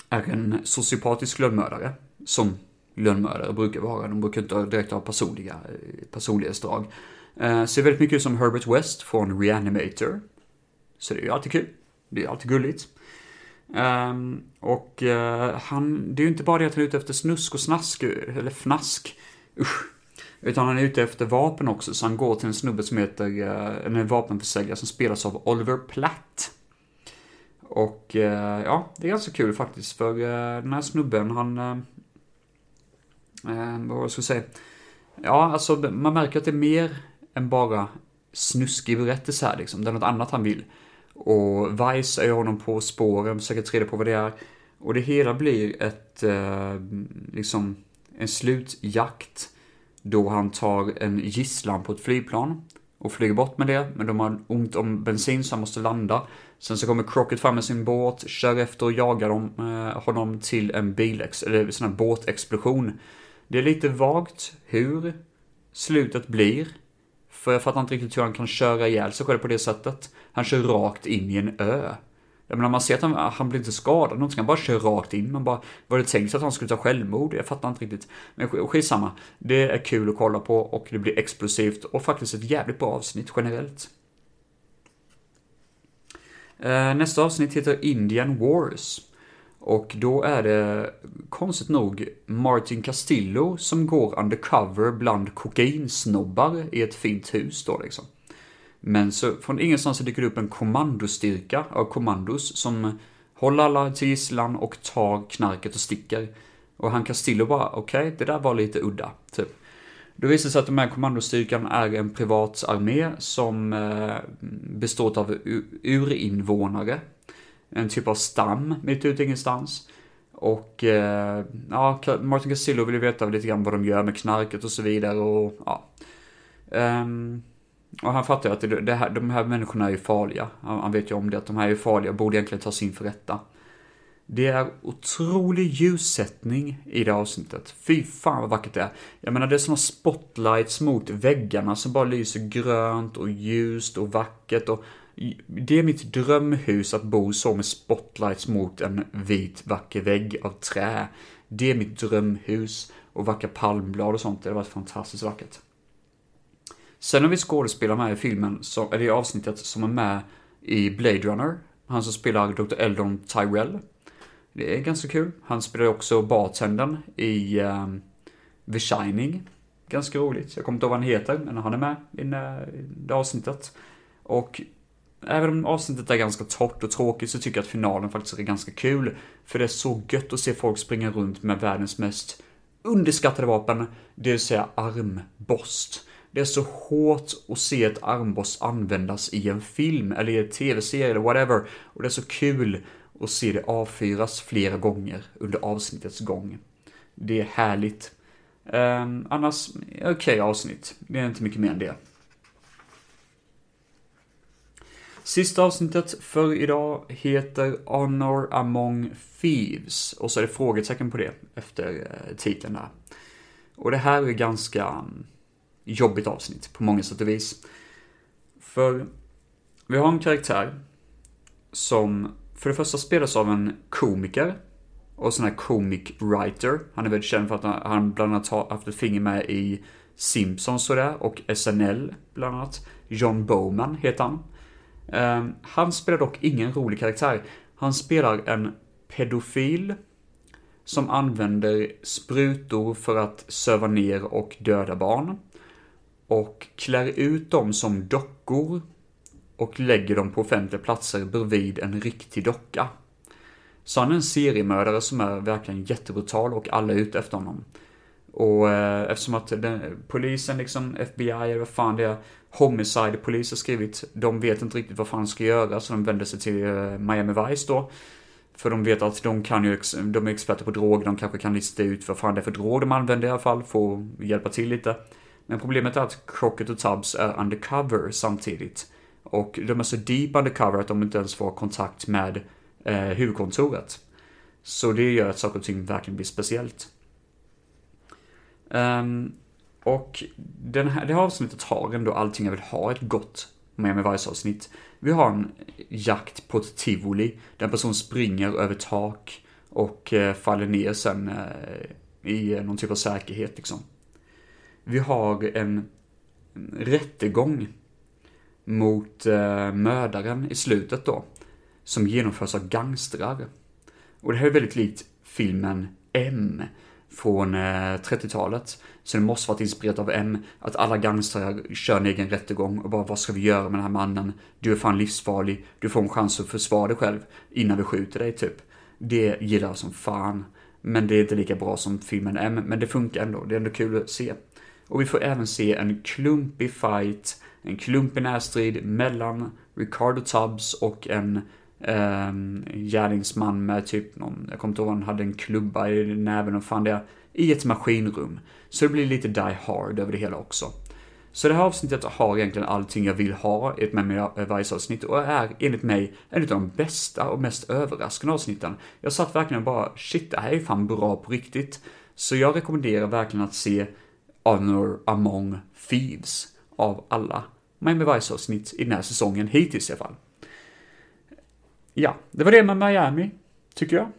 är en sociopatisk lönnmördare som lönnmördare brukar vara. De brukar inte direkt ha personliga, eh, personlighetsdrag. Eh, ser väldigt mycket ut som Herbert West från Reanimator. Så det är ju alltid kul. Det är alltid gulligt. Um, och uh, han, det är ju inte bara det att han är ute efter snusk och snask, eller fnask. Usch. Utan han är ute efter vapen också, så han går till en snubbe som heter, uh, en vapenförsäljare som spelas av Oliver Platt. Och uh, ja, det är ganska kul faktiskt, för den här snubben, han, eh, vad ska jag säga? Ja, alltså man märker att det är mer än bara snuskig berättelse här liksom. Det är något annat han vill. Och Vice är ju honom på spåren, försöker ta reda på vad det är. Och det hela blir ett, eh, liksom, en slutjakt. Då han tar en gisslan på ett flygplan och flyger bort med det, men de har ont om bensin så han måste landa. Sen så kommer Crockett fram med sin båt, kör efter och jagar dem, eh, honom till en bilex, eller sån här båtexplosion. Det är lite vagt hur slutet blir. För jag fattar inte riktigt hur han kan köra ihjäl sig själv på det sättet. Han kör rakt in i en ö. Jag menar, man ser att han, han blir inte skadad någonting, han bara kör rakt in. Man bara, var det tänkt att han skulle ta självmord? Jag fattar inte riktigt. Men skitsamma. Det är kul att kolla på och det blir explosivt och faktiskt ett jävligt bra avsnitt generellt. Eh, nästa avsnitt heter Indian Wars. Och då är det konstigt nog Martin Castillo som går undercover bland kokainsnobbar i ett fint hus då liksom. Men så från ingenstans så dyker det upp en kommandostyrka av kommandos som håller alla till gisslan och tar knarket och sticker. Och han Castillo bara, okej, det där var lite udda, typ. Då visar det sig att de här kommandostyrkan är en privat armé som eh, består av urinvånare. En typ av stam mitt ute i ingenstans. Och eh, ja, Martin Casillo vill ju veta lite grann vad de gör med knarket och så vidare och ja. Um, och han fattar ju att det, det här, de här människorna är ju farliga. Han, han vet ju om det, att de här är farliga och borde egentligen tas in för rätta. Det är otrolig ljussättning i det avsnittet. Fy fan vad vackert det är. Jag menar det är såna spotlights mot väggarna som bara lyser grönt och ljust och vackert och det är mitt drömhus att bo så med spotlights mot en vit vacker vägg av trä. Det är mitt drömhus och vackra palmblad och sånt. Det har varit fantastiskt vackert. Sen har vi skådespelare med i filmen, så, eller i avsnittet, som är med i Blade Runner. Han som spelar Dr. Eldon Tyrell. Det är ganska kul. Han spelar också bartendern i um, The Shining. Ganska roligt. Jag kommer inte ihåg vad han heter, men han är med i det- i det avsnittet. Och även om avsnittet är ganska torrt och tråkigt så tycker jag att finalen faktiskt är ganska kul. För det är så gött att se folk springa runt med världens mest underskattade vapen, det vill säga armborst. Det är så hårt att se ett armborst användas i en film eller i en tv-serie eller whatever. Och det är så kul att se det avfyras flera gånger under avsnittets gång. Det är härligt. Um, annars, okej avsnitt. Det är inte mycket mer än det. Sista avsnittet för idag heter Honor Among Thieves. Och så är det frågetecken på det efter eh, titeln där. Och det här är ganska mm, jobbigt avsnitt på många sätt och vis. För vi har en karaktär som för det första spelas av en komiker och sån här comic writer. Han är väldigt känd för att han- han bland annat har haft ett finger med i Simpsons och det och SNL bland annat. John Bowman heter han. Ehm, han spelar dock ingen rolig karaktär. Han spelar en pedofil som använder sprutor för att söva ner och döda barn. Och klär ut dem som dockor och lägger dem på offentliga platser bredvid en riktig docka. Så han är en seriemördare som är verkligen jättebrutal och alla är ute efter honom. Och eh, eftersom att den, polisen, liksom FBI eller vad fan det är, Homicide polis har skrivit, de vet inte riktigt vad fan de ska göra så de vänder sig till eh, Miami Vice då. För de vet att de kan ju, de är experter på droger, de kanske kan lista ut vad fan det är för drog de använder i alla fall, få hjälpa till lite. Men problemet är att Crockett och Tubbs är undercover samtidigt. Och de är så deep undercover att de inte ens får kontakt med eh, huvudkontoret. Så det gör att saker och ting verkligen blir speciellt. Um, och den här, det här avsnittet har ändå allting jag vill ha, ett gott Miami Vice-avsnitt. Vi har en jakt på ett tivoli, där en person springer över tak och eh, faller ner sen eh, i eh, någon typ av säkerhet liksom. Vi har en rättegång mot eh, mördaren i slutet då, som genomförs av gangstrar. Och det här är väldigt likt filmen M från eh, 30-talet. Så det måste varit inspirerat av M, att alla gangstrar kör en egen rättegång och bara vad ska vi göra med den här mannen? Du är fan livsfarlig, du får en chans att försvara dig själv innan vi skjuter dig typ. Det gillar jag som fan. Men det är inte lika bra som filmen M, men det funkar ändå, det är ändå kul att se. Och vi får även se en klumpig fight, en klumpig närstrid mellan Ricardo Tubbs och en eh, gärningsman med typ någon, jag kommer inte ihåg, han hade en klubba i näven och fan det är, i ett maskinrum. Så det blir lite Die Hard över det hela också. Så det här avsnittet har egentligen allting jag vill ha i ett Memory Vice-avsnitt och är enligt mig en av de bästa och mest överraskande avsnitten. Jag satt verkligen och bara, shit, det här är fan bra på riktigt. Så jag rekommenderar verkligen att se Honor Among Thieves av alla Miami Vice-avsnitt i den här säsongen, hittills i alla fall. Ja, det var det med Miami, tycker jag.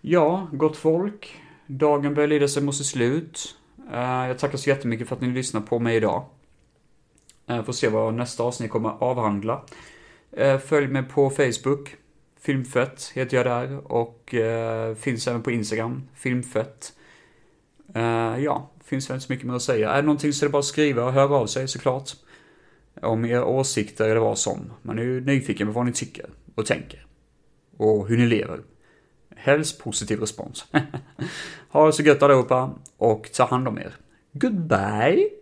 Ja, gott folk. Dagen börjar lida sig mot sitt slut. Eh, jag tackar så jättemycket för att ni lyssnar på mig idag. Eh, får se vad nästa avsnitt kommer avhandla. Eh, följ mig på Facebook. Filmfett heter jag där och finns även på Instagram. Filmfett. Ja, finns väl inte så mycket mer att säga. Är det någonting så är det bara att skriva och höra av sig såklart. Om era åsikter eller vad som. Man är ju nyfiken på vad ni tycker och tänker. Och hur ni lever. Helst positiv respons. ha det så gött allihopa och ta hand om er. Goodbye!